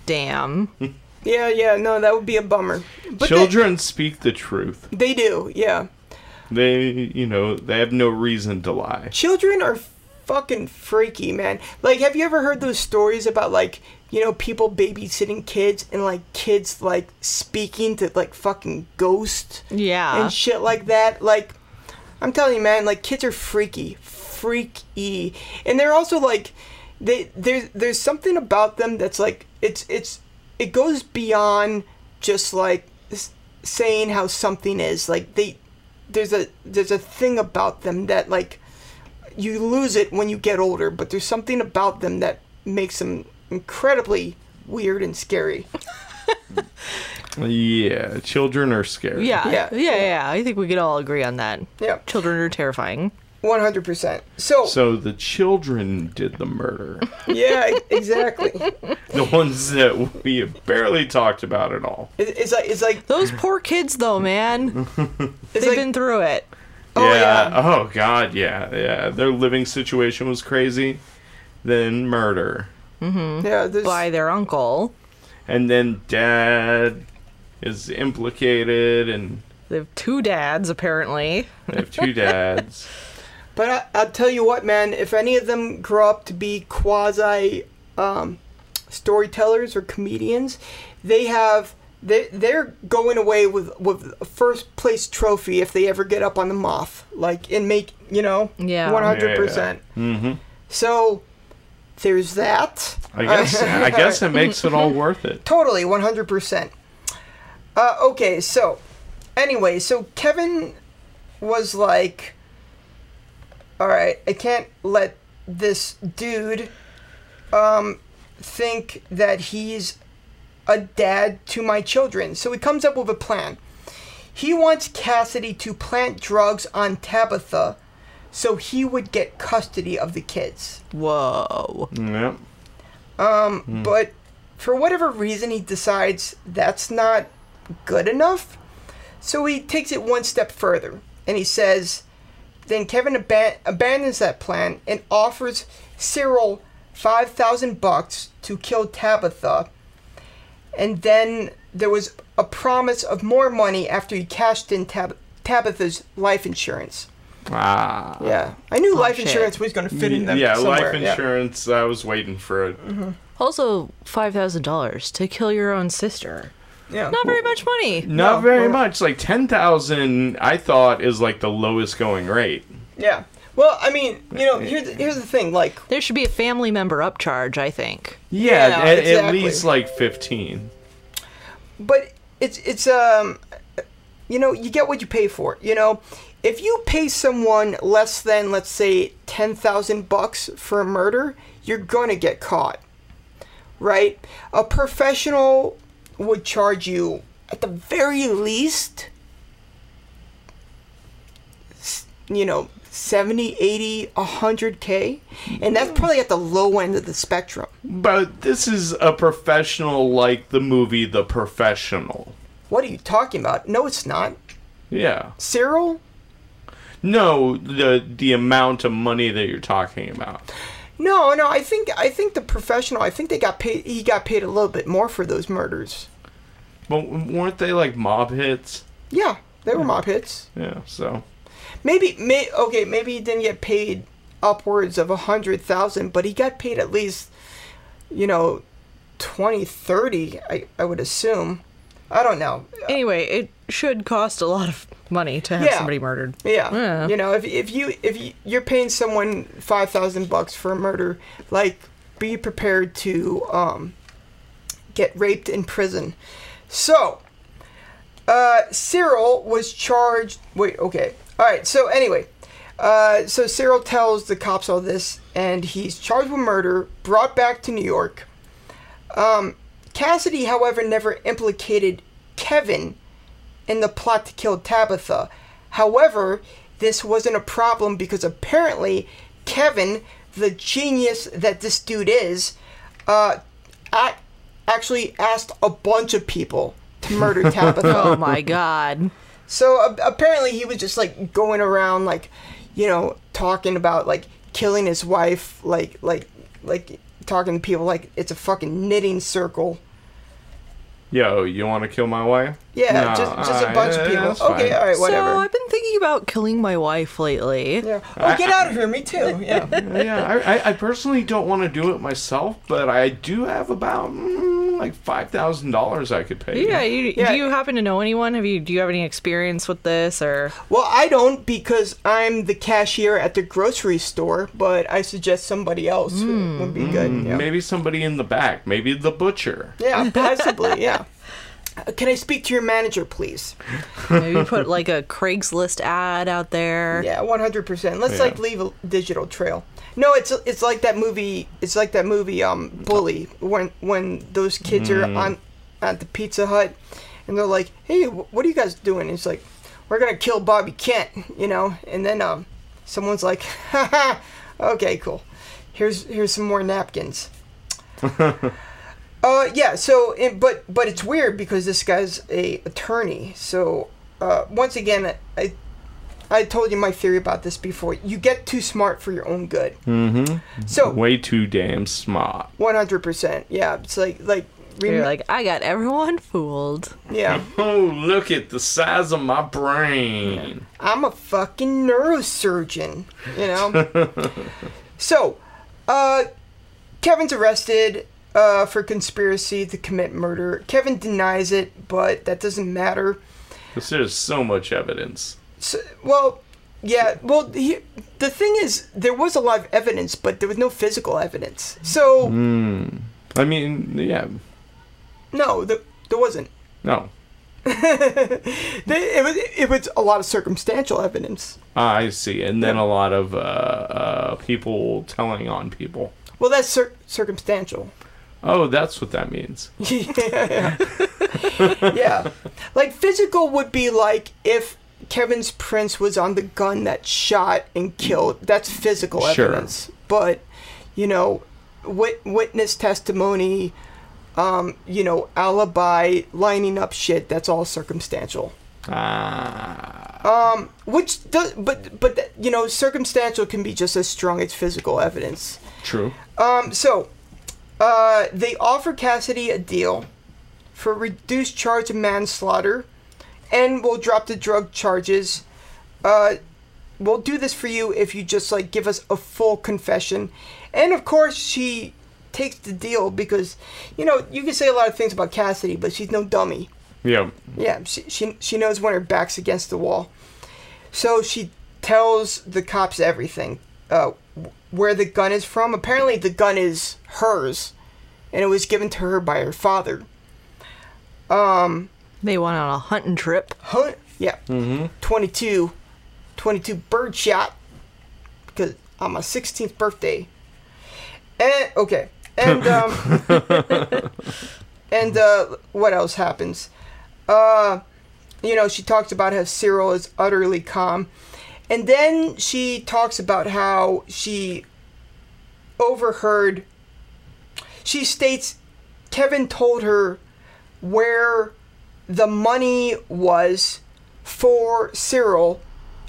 Damn. Yeah. Yeah. No, that would be a bummer. But they- Children speak the truth. They, do. Yeah. They, you know, they have no reason to lie. Children are fucking freaky, man. Like, have you ever heard those stories about like you know people babysitting kids and like kids like speaking to like fucking ghosts? Yeah. and shit like that. Like, I'm telling you, man, like kids are freaky, freaky, and they're also like, they there's there's something about them that's like it's it's it goes beyond just like saying how something is. Like they there's a there's a thing about them that like you lose it when you get older, but there's something about them that makes them incredibly weird and scary. Yeah, children are scary. Yeah, Yeah. yeah, yeah, yeah. I think we could all agree on that. Yeah, Children are terrifying. one hundred percent. So So the children did the murder. yeah, exactly. the ones that we have barely talked about at all. It, it's like it's like Those poor kids, though, man. it's They've like been through it. Oh, yeah. yeah. Oh god, yeah. Yeah. Their living situation was crazy. Then murder. yeah. There's, by their uncle. And then dad is implicated and They have two dads, apparently. they have two dads. But I, I'll tell you what, man. If any of them grow up to be quasi um, storytellers or comedians, they have they they're going away with with a first place trophy if they ever get up on the moth, like and make you know Yeah. one hundred percent. Mm-hmm. So there's that. I guess I guess it makes it all worth it. Totally, 100%. Uh, okay, so, anyway, so Kevin was like, alright, I can't let this dude um, think that he's a dad to my children. So he comes up with a plan. He wants Cassidy to plant drugs on Tabitha so he would get custody of the kids. Whoa. Yep. Um, but for whatever reason, he decides that's not good enough. So he takes it one step further and he says, then Kevin aban- abandons that plan and offers Cyril 5,000 bucks to kill Tabitha. And then there was a promise of more money after he cashed in Tab- Tabitha's life insurance. Ah. Yeah, I knew life shit. insurance was going to fit in them yeah, somewhere. life yeah. insurance. I was waiting for it. Also, $5,000 to kill your own sister. Yeah. Not very much money. Not No, very well- much. Like ten thousand, I thought is like the lowest going rate. Yeah. Well, I mean, you know, here's the, here's the thing. Like, There should be a family member upcharge, I think. Yeah, Yeah, at, at least like fifteen. but it's it's um, you know, you get what you pay for. You know, if you pay someone less than let's say ten thousand bucks for a murder, you're gonna get caught, right? A professional would charge you at the very least, you know. 70 80 100k and that's probably at the low end of the spectrum But this is a professional like the movie The Professional. what are you talking about no it's not Yeah. cyril No, the the amount of money that you're talking about. No, no. I think I think the professional. I think they got paid. He got paid a little bit more for those murders. But weren't they like mob hits? Yeah, they were mob hits. Yeah, so Maybe, may okay. Maybe he didn't get paid upwards of a hundred thousand, but he got paid at least, you know, 20, 30, I I would assume. I don't know. Anyway, it should cost a lot of money to have Yeah. somebody murdered. Yeah. Yeah. You know, if if you if you, you're paying someone five thousand bucks for a murder, like be prepared to um get raped in prison. So, uh, Cyril was charged. Wait, okay. All right. So anyway, uh, so Cyril tells the cops all this, and he's charged with murder, brought back to New York. Um, Cassidy, however, never implicated Kevin in the plot to kill Tabitha. However, this wasn't a problem because apparently Kevin, the genius that this dude is, uh, actually asked a bunch of people to murder Tabitha. Oh my god. So uh, apparently he was just like going around like, you know, talking about like killing his wife, like like like talking to people like it's a fucking knitting circle. yo, you want to kill my wife? Yeah, No, just just a alright, bunch of people. that's Okay, fine. all right, whatever. So I've been thinking about killing my wife lately. yeah. Oh, get out of here. Me too. Yeah. yeah, I, I, I personally don't want to do it myself, but I do have about mm, like five thousand dollars I could pay. Yeah, you, Yeah. do you happen to know anyone? Have you do you have any experience with this or Well, I don't because I'm the cashier at the grocery store, but I suggest somebody else would- would be good. Yeah. Maybe somebody in the back, maybe the butcher. Yeah, possibly. Yeah. Can I speak to your manager, please? Maybe put like a Craigslist ad out there. Yeah, one hundred percent. Let's Yeah. like leave a digital trail. No, it's it's like that movie. It's like that movie, um, Bully, when when those kids are on at the Pizza Hut, and they're like, "Hey, what are you guys doing?" it's like, "We're gonna kill Bobby Kent," you know. And then um, someone's like, "Haha, okay, cool. Here's here's some more napkins." Uh, yeah. So, it, but but it's weird because this guy's a attorney. So, uh, once again, I I told you my theory about this before. You get too smart for your own good. Mm-hmm. So, Way too damn smart. one hundred percent. Yeah. It's like like. You're like, I got everyone fooled. yeah, Oh, look at the size of my brain. I'm a fucking neurosurgeon, you know? so, uh, Kevin's arrested uh, for conspiracy to commit murder. Kevin denies it, but that doesn't matter. Because there's so much evidence. So, well, yeah. Well, he, the thing is, there was a lot of evidence, but there was no physical evidence. So I mean, yeah, no, there, there wasn't. no. It was it was a lot of circumstantial evidence. I see. And then a lot of uh, uh, people telling on people. Well, that's cir- circumstantial. Oh, that's what that means. yeah. yeah. Like physical would be like if Kevin's prince was on the gun that shot and killed. That's physical Sure. evidence. But you know, wit- witness testimony, um, you know, alibi, lining up shit. That's all circumstantial. Ah. Um, Which does, but but you know, circumstantial can be just as strong as physical evidence. True. Um, so, uh, they offer Cassidy a deal for reduced charge of manslaughter, and we'll drop the drug charges. Uh, we'll do this for you if you just like give us a full confession, and of course she takes the deal because, you know, you can say a lot of things about Cassidy, but she's no dummy. Yeah. Yeah, she, she, she knows when her back's against the wall. So she tells the cops everything. Uh, where the gun is from. Apparently, the gun is hers, and it was given to her by her father. Um, They went on a hunting trip. Huh? Yeah. Mm-hmm. 22. 22 bird shot. Because on my 16th birthday. And, okay. And, um, and, uh, what else happens? Uh, you know, she talks about how Cyril is utterly calm. And then she talks about how she overheard. She states Kevin told her where the money was for Cyril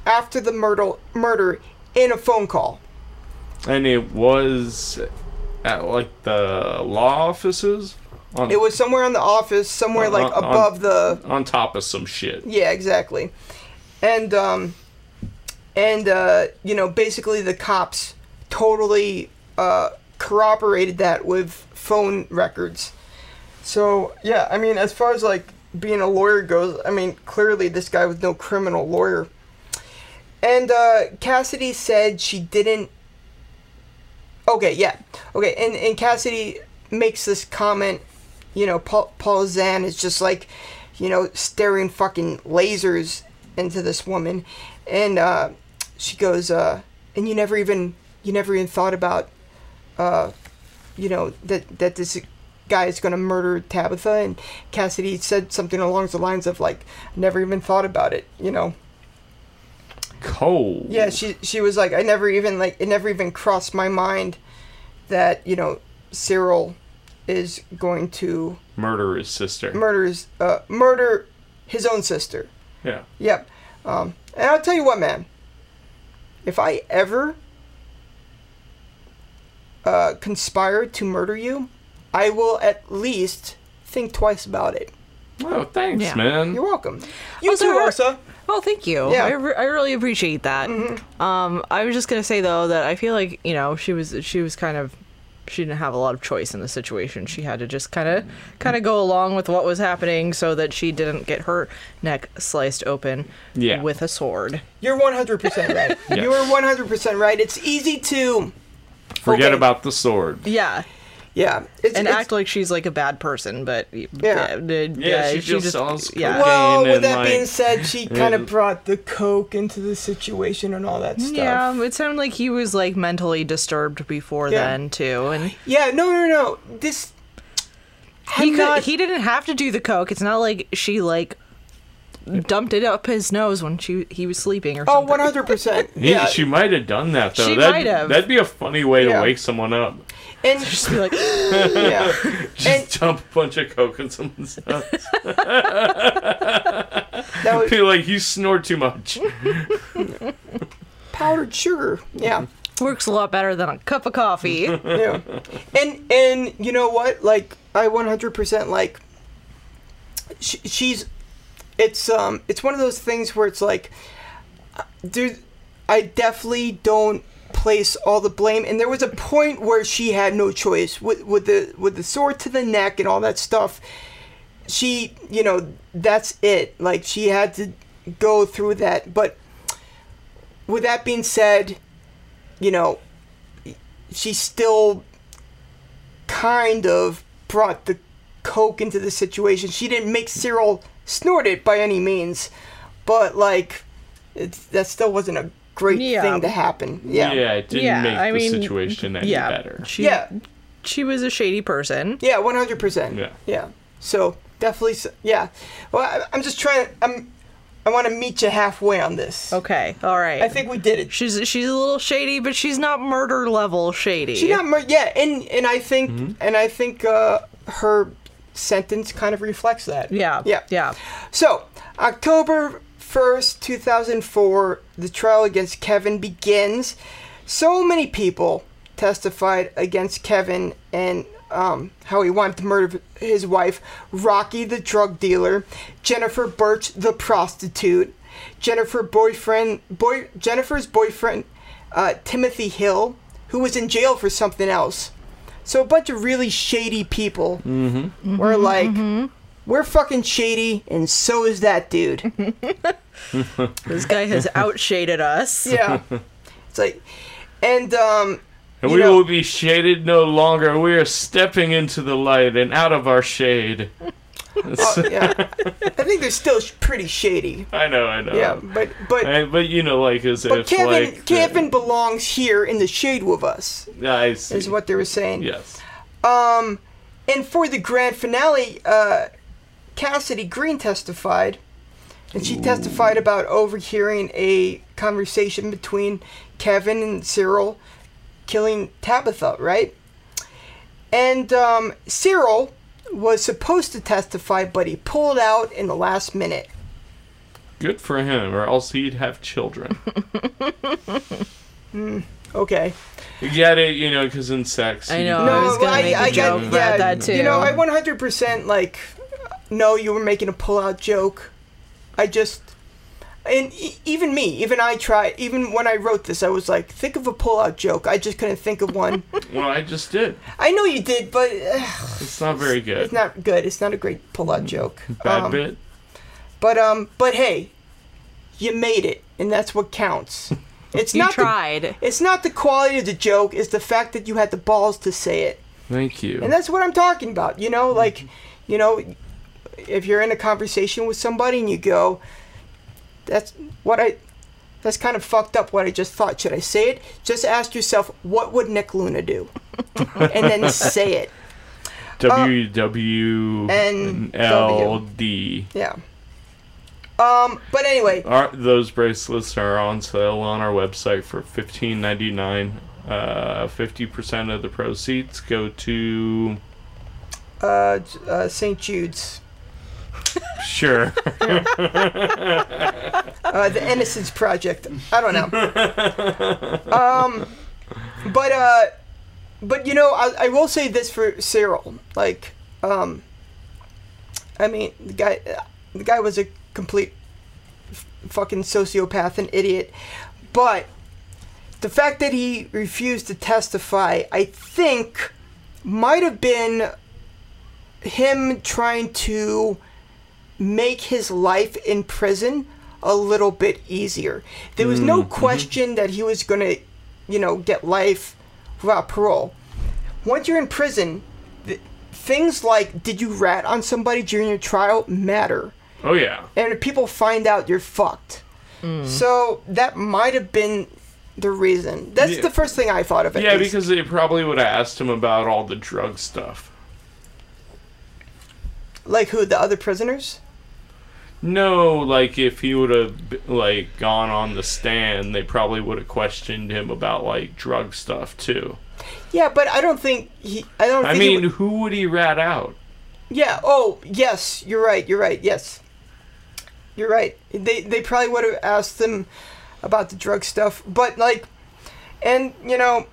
after the murder, murder in a phone call. And it was at like the law offices on It was somewhere in the office, somewhere On- like on- above the on top of some shit. Yeah, exactly. And um and uh you know, basically the cops totally uh corroborated that with phone records. So, yeah, I mean, as far as like being a lawyer goes, I mean, clearly this guy was no criminal lawyer. And uh Cassidy said she didn't Okay, yeah. Okay, and and Cassidy makes this comment, you know, Paul, Paula Zahn is just like, you know, staring fucking lasers into this woman, and uh, she goes, uh, and you never even, you never even thought about, uh, you know, that that this guy is gonna murder Tabitha, and Cassidy said something along the lines of like, never even thought about it, you know. Cold. Yeah, she she was like, I never even like it never even crossed my mind that you know Cyril is going to Murder his sister. murder his uh, murder his own sister. yeah. Yep. Um, and I'll tell you what, man. If I ever uh, conspire to murder you, I will at least think twice about it. Oh, thanks, Yeah. man. You're welcome. You Also, too, her- Osa. Oh, thank you. Yeah. I, re- I really appreciate that. Um, I was just gonna say though that I feel like you know she was she was kind of she didn't have a lot of choice in the situation. She had to just kind of kind of go along with what was happening so that she didn't get her neck sliced open Yeah. with a sword. You're 100% right. You are 100% right. It's easy to Forget Okay. about the sword. Yeah. Yeah, it's, and it's- act like she's like a bad person, but yeah, Yeah. Yeah, she just sells yeah. Well, with and, that like, being said, she kind of brought the coke into the situation and all that stuff. Yeah, it sounded like he was like mentally disturbed before Yeah. then too, and Yeah, no, no, no. This he could, not- he didn't have to do the coke. It's not like she like dumped it up his nose when she he was sleeping or something. Oh, something. one hundred percent. He- Yeah, She might have done that though. She that'd, might have. That'd be a funny way Yeah. to wake someone up. And Just be like, yeah, Just dump a bunch of coke in someone's nose. that was be like, you snore too much. powdered sugar. Yeah, works a lot better than a cup of coffee. yeah. And and you know what? Like I one hundred percent like. She, she's, it's um, it's one of those things where it's like, uh, dude, I definitely don't place all the blame. And there was a point where she had no choice with with the with the sword to the neck and all that stuff. She, you know, that's it. Like she had to go through that. But with that being said, you know, she still kind of brought the coke into the situation. She didn't make Cyril snort it by any means, but like, it's, that still wasn't a great Yeah. thing to happen. Yeah. Yeah, it didn't Yeah, make I the mean, situation any yeah, better. she Yeah. she was a shady person. Yeah, one hundred percent. Yeah. Yeah. So definitely, yeah. Well, I, I'm just trying. To, I'm. I want to meet you halfway on this. Okay, all right. I think we did it. she's she's a little shady, but she's not murder level shady. She's not. Mur- yeah, and and I think Mm-hmm. and I think uh, her sentence kind of reflects that. yeah, Yeah. yeah. So, October 1st, 2004, the trial against Kevin begins. So many people testified against Kevin and um, how he wanted to murder his wife, Rocky the drug dealer, Jennifer Birch the prostitute, Jennifer boyfriend boy Jennifer's boyfriend, uh, Timothy Hill, who was in jail for something else. So a bunch of really shady people were like, we're fucking shady, and so is that dude. This guy has outshaded us. Yeah. It's like, and um, And You we know- will be shaded no longer. We are stepping into the light and out of our shade. oh, yeah, I think they're still sh- pretty shady. I know, I know. Yeah, but but I- but you know, like as but if Kevin like Kevin belongs here in the shade with us. the, I see. Is what they were saying. Yes. Um, and for the grand finale, uh, Cassidy Green testified, and she testified about overhearing a conversation between Kevin and Cyril killing Tabitha, right? And um, Cyril was supposed to testify, but he pulled out in the last minute. Good for him, or else he'd have children. Okay. you get it, you know, because in sex. I you- know. I was gonna make a joke about that, too. You know, I 100% like know you were making a pull-out joke. I just and e- even me, even I tried. Even when I wrote this, I was like, think of a pull-out joke. I just couldn't think of one. Well, I just did. I know you did, but uh, It's not very good. it's not good. It's not a great pull-out joke. Bad Um, bit. But um, but hey, you made it, and that's what counts. It's You not the- tried. it's not the quality of the joke. It's the fact that you had the balls to say it. Thank you. And that's what I'm talking about. You know, like, you know, if you're in a conversation with somebody and you go, that's what I, that's kind of fucked up what I just thought. Should I say it? Just ask yourself, what would Nick Luna do? and then say it. W W N L D. Yeah. Um, but anyway, Our, those bracelets are on sale on our website for fifteen ninety nine. Uh, fifty percent of the proceeds go to uh, uh, St. Jude's, sure. uh, the Innocence Project. I don't know. Um, but uh, but you know, I, I will say this for Cyril. Like, um, I mean, the guy, the guy was a complete f- fucking sociopath and idiot. But the fact that he refused to testify, I think, might have been him trying to make his life in prison a little bit easier. There was no mm, mm-hmm. question that he was going to, you know, get life without parole. once you're in prison, th- things like did you rat on somebody during your trial matter. Oh yeah. And if people find out, you're fucked. Mm. So that might have been the reason. That's Yeah. the first thing I thought of. at Yeah, least. because they probably would have asked him about all the drug stuff. like who the other prisoners? No, like if he would have like gone on the stand, they probably would have questioned him about like drug stuff too. Yeah, but I don't think he. I don't. I mean, would- who would he rat out? Yeah. Oh, yes. You're right. You're right. Yes. You're right. They they probably would have asked him about the drug stuff, but like, and you know,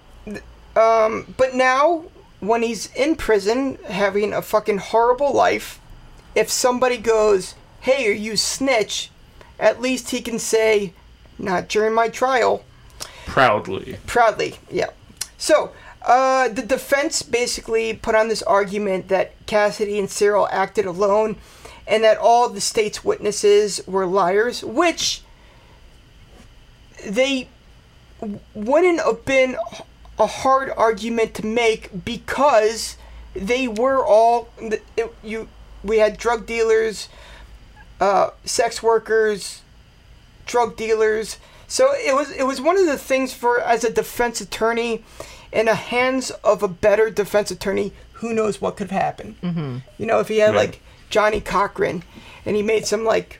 um, but now when he's in prison having a fucking horrible life, if somebody goes, "Hey, are you snitch?" At least he can say, "Not during my trial." Proudly. Proudly, yeah. So, uh, the defense basically put on this argument that Cassidy and Cyril acted alone and that all the state's witnesses were liars, which they wouldn't have been a hard argument to make because they were all it, you we had drug dealers uh, sex workers drug dealers so it was it was one of the things for as a defense attorney in the hands of a better defense attorney who knows what could have happened mm-hmm. you know if he had Right. like Johnnie Cochran and he made some like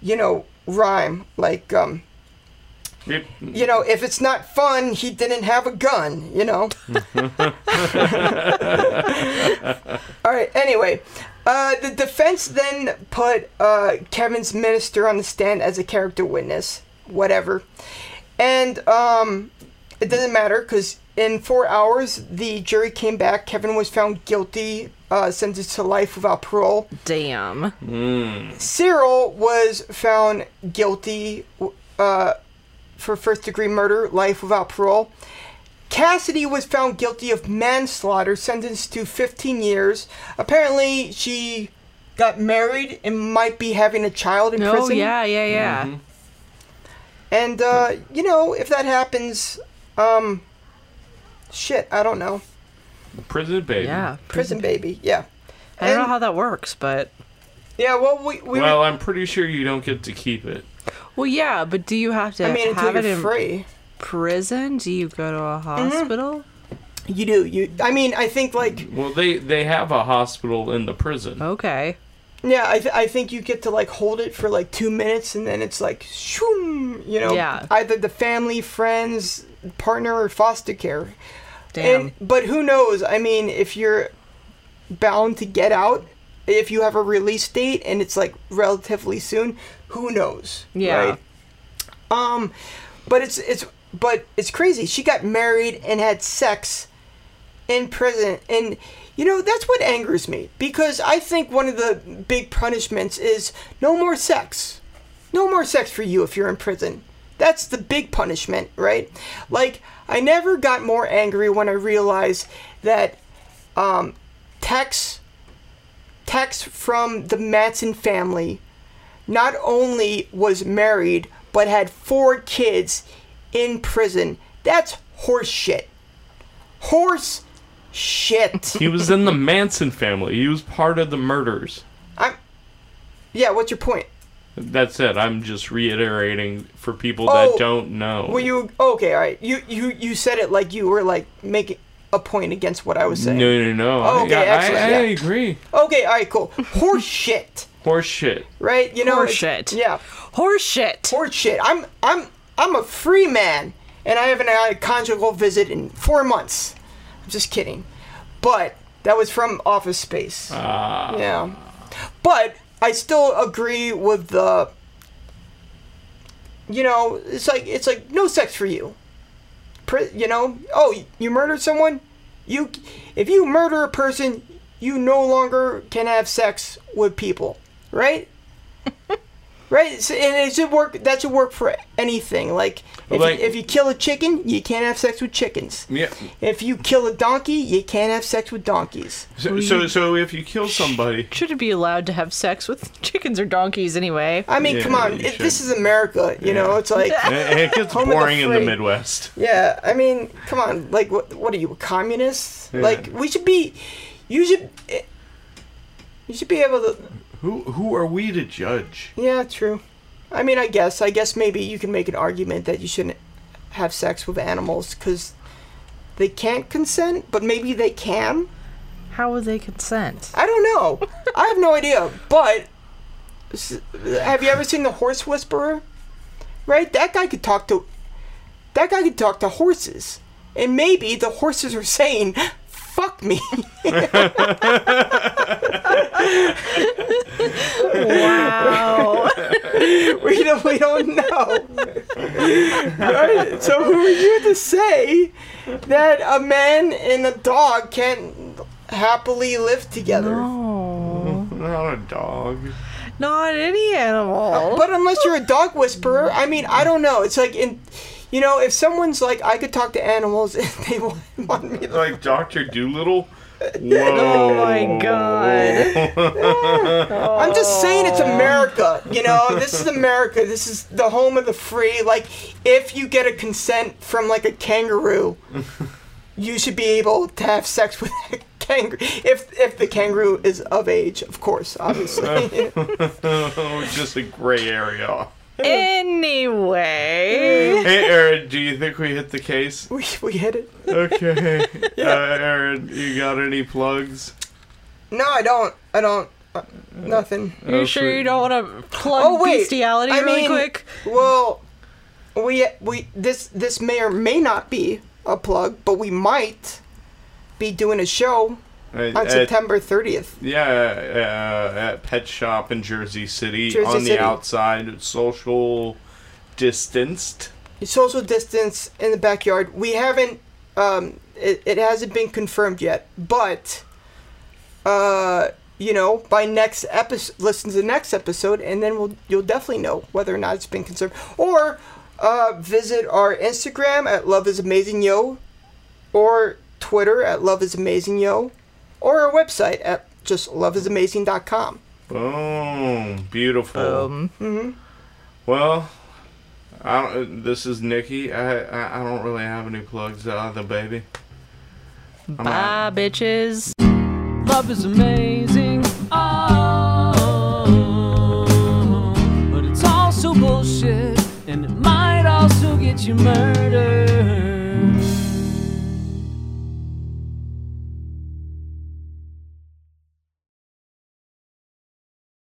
you know rhyme like um Yep. you know, if it's not fun, he didn't have a gun, you know? All right, anyway. Uh, the defense then put uh, Kevin's minister on the stand as a character witness. Whatever. And um, it doesn't matter because in four hours, the jury came back. Kevin was found guilty, uh, sentenced to life without parole. Damn. Cyril was found guilty uh, for first degree murder, life without parole. Cassidy was found guilty of manslaughter, sentenced to 15 years. Apparently, she got married and might be having a child in Oh prison. yeah, yeah, yeah. Mm-hmm. And, uh, you know, if that happens, um, shit, I don't know. Prison baby. Yeah. Prison baby, yeah. I don't know how that works, but Yeah, well, we, we Well, were, I'm pretty sure you don't get to keep it. well, yeah. But do you have to I mean, until have it you're in free. Prison? Do you go to a hospital? You do. You. I mean, I think, like, Well, they they have a hospital in the prison. Okay. Yeah, I, th- I think you get to like hold it for like two minutes and then it's like, shoom, you know, Yeah. either the family, friends, partner, or foster care. Damn. And but who knows? I mean, if you're bound to get out, if you have a release date and it's like relatively soon, who knows? Yeah. Right? Um, but it's it's but it's crazy. She got married and had sex in prison, and you know that's what angers me because I think one of the big punishments is no more sex, no more sex for you if you're in prison. That's the big punishment, right? Like I never got more angry when I realized that um, Tex, Tex from the Manson family, not only was married but had four kids in prison. That's horse shit. Horse shit. He was in the Manson family. He was part of the murders. I'm. Yeah, what's your point? That's it. I'm just reiterating for people Oh, that don't know. Were you okay? All right. You you you said it like you were like making a point against what I was saying. No, no, no. Oh, okay, I, excellent, I, I yeah. agree. Okay. All right. Cool. Horse shit. Horse shit. Right. You know. Horse shit. Yeah. Horse shit. Horse shit. I'm I'm I'm a free man, and I haven't had a conjugal visit in four months. I'm just kidding, but that was from Office Space. Ah. Yeah. But I still agree with the you know, it's like it's like no sex for you. You know, oh, you murdered someone? You if you murder a person, you no longer can have sex with people, right? Right, so, and it should work. That should work for anything. Like if, Like- you, if you kill a chicken, you can't have sex with chickens. Yeah. If you kill a donkey, you can't have sex with donkeys. So, so, so if you kill somebody, Shouldn't be allowed to have sex with chickens or donkeys anyway. I mean, Yeah, come on, you it, this is America. You know, it's like, and it gets Home of the boring in the. Midwest. yeah. I mean, come on, like, what? What are you, a communist? Yeah. Like, we should be. You should. You should be able to. Who who are we to judge? Yeah, true. I mean, I guess. I guess maybe you can make an argument that you shouldn't have sex with animals because they can't consent, but maybe they can. How would they consent? I don't know. I have no idea. But have you ever seen the horse whisperer? Right? That guy could talk to. That guy could talk to horses, and maybe the horses are saying, "Fuck me." Wow. we don't. We don't know. right? So who are you to say that a man and a dog can't happily live together? oh. Not a dog. Not any animal. Uh, but unless you're a dog whisperer, I mean, I don't know. It's like in, you know, if someone's like, I could talk to animals if they want, me to. Like Doctor Dolittle. Whoa! Oh my god. I'm just saying it's America. You know, this is America. This is the home of the free. Like, if you get a consent from like a kangaroo, you should be able to have sex with a kangaroo. If if the kangaroo is of age, of course, obviously. Oh, just a gray area. Anyway. Hey, Aaron, do you think we hit the case? we we hit it. Okay. Uh, Aaron, you got any plugs? No, I don't. I don't. Uh, nothing. You sure you don't want to plug Oh, wait. bestiality I really mean- quick? Well, we we this this may or may not be a plug, but we might be doing a show Uh, on September 30th. Yeah, uh, at Pet Shop in Jersey City Jersey on the outside, social distanced. Social distance in the backyard. We haven't. Um, it, it hasn't been confirmed yet, but uh, you know, by next episode, listen to the next episode, and then we'll you'll definitely know whether or not it's been confirmed. Or uh, visit our Instagram at Love Is Amazing Yo, or Twitter at Love Is Amazing Yo, or our website at just loveisamazing.com. Boom, beautiful. Um, Well, I don't, this is Nikki. I, I I don't really have any plugs other baby. I'm bye, out. bitches. Love is amazing. Oh, but it's also bullshit, and it might also get you murdered.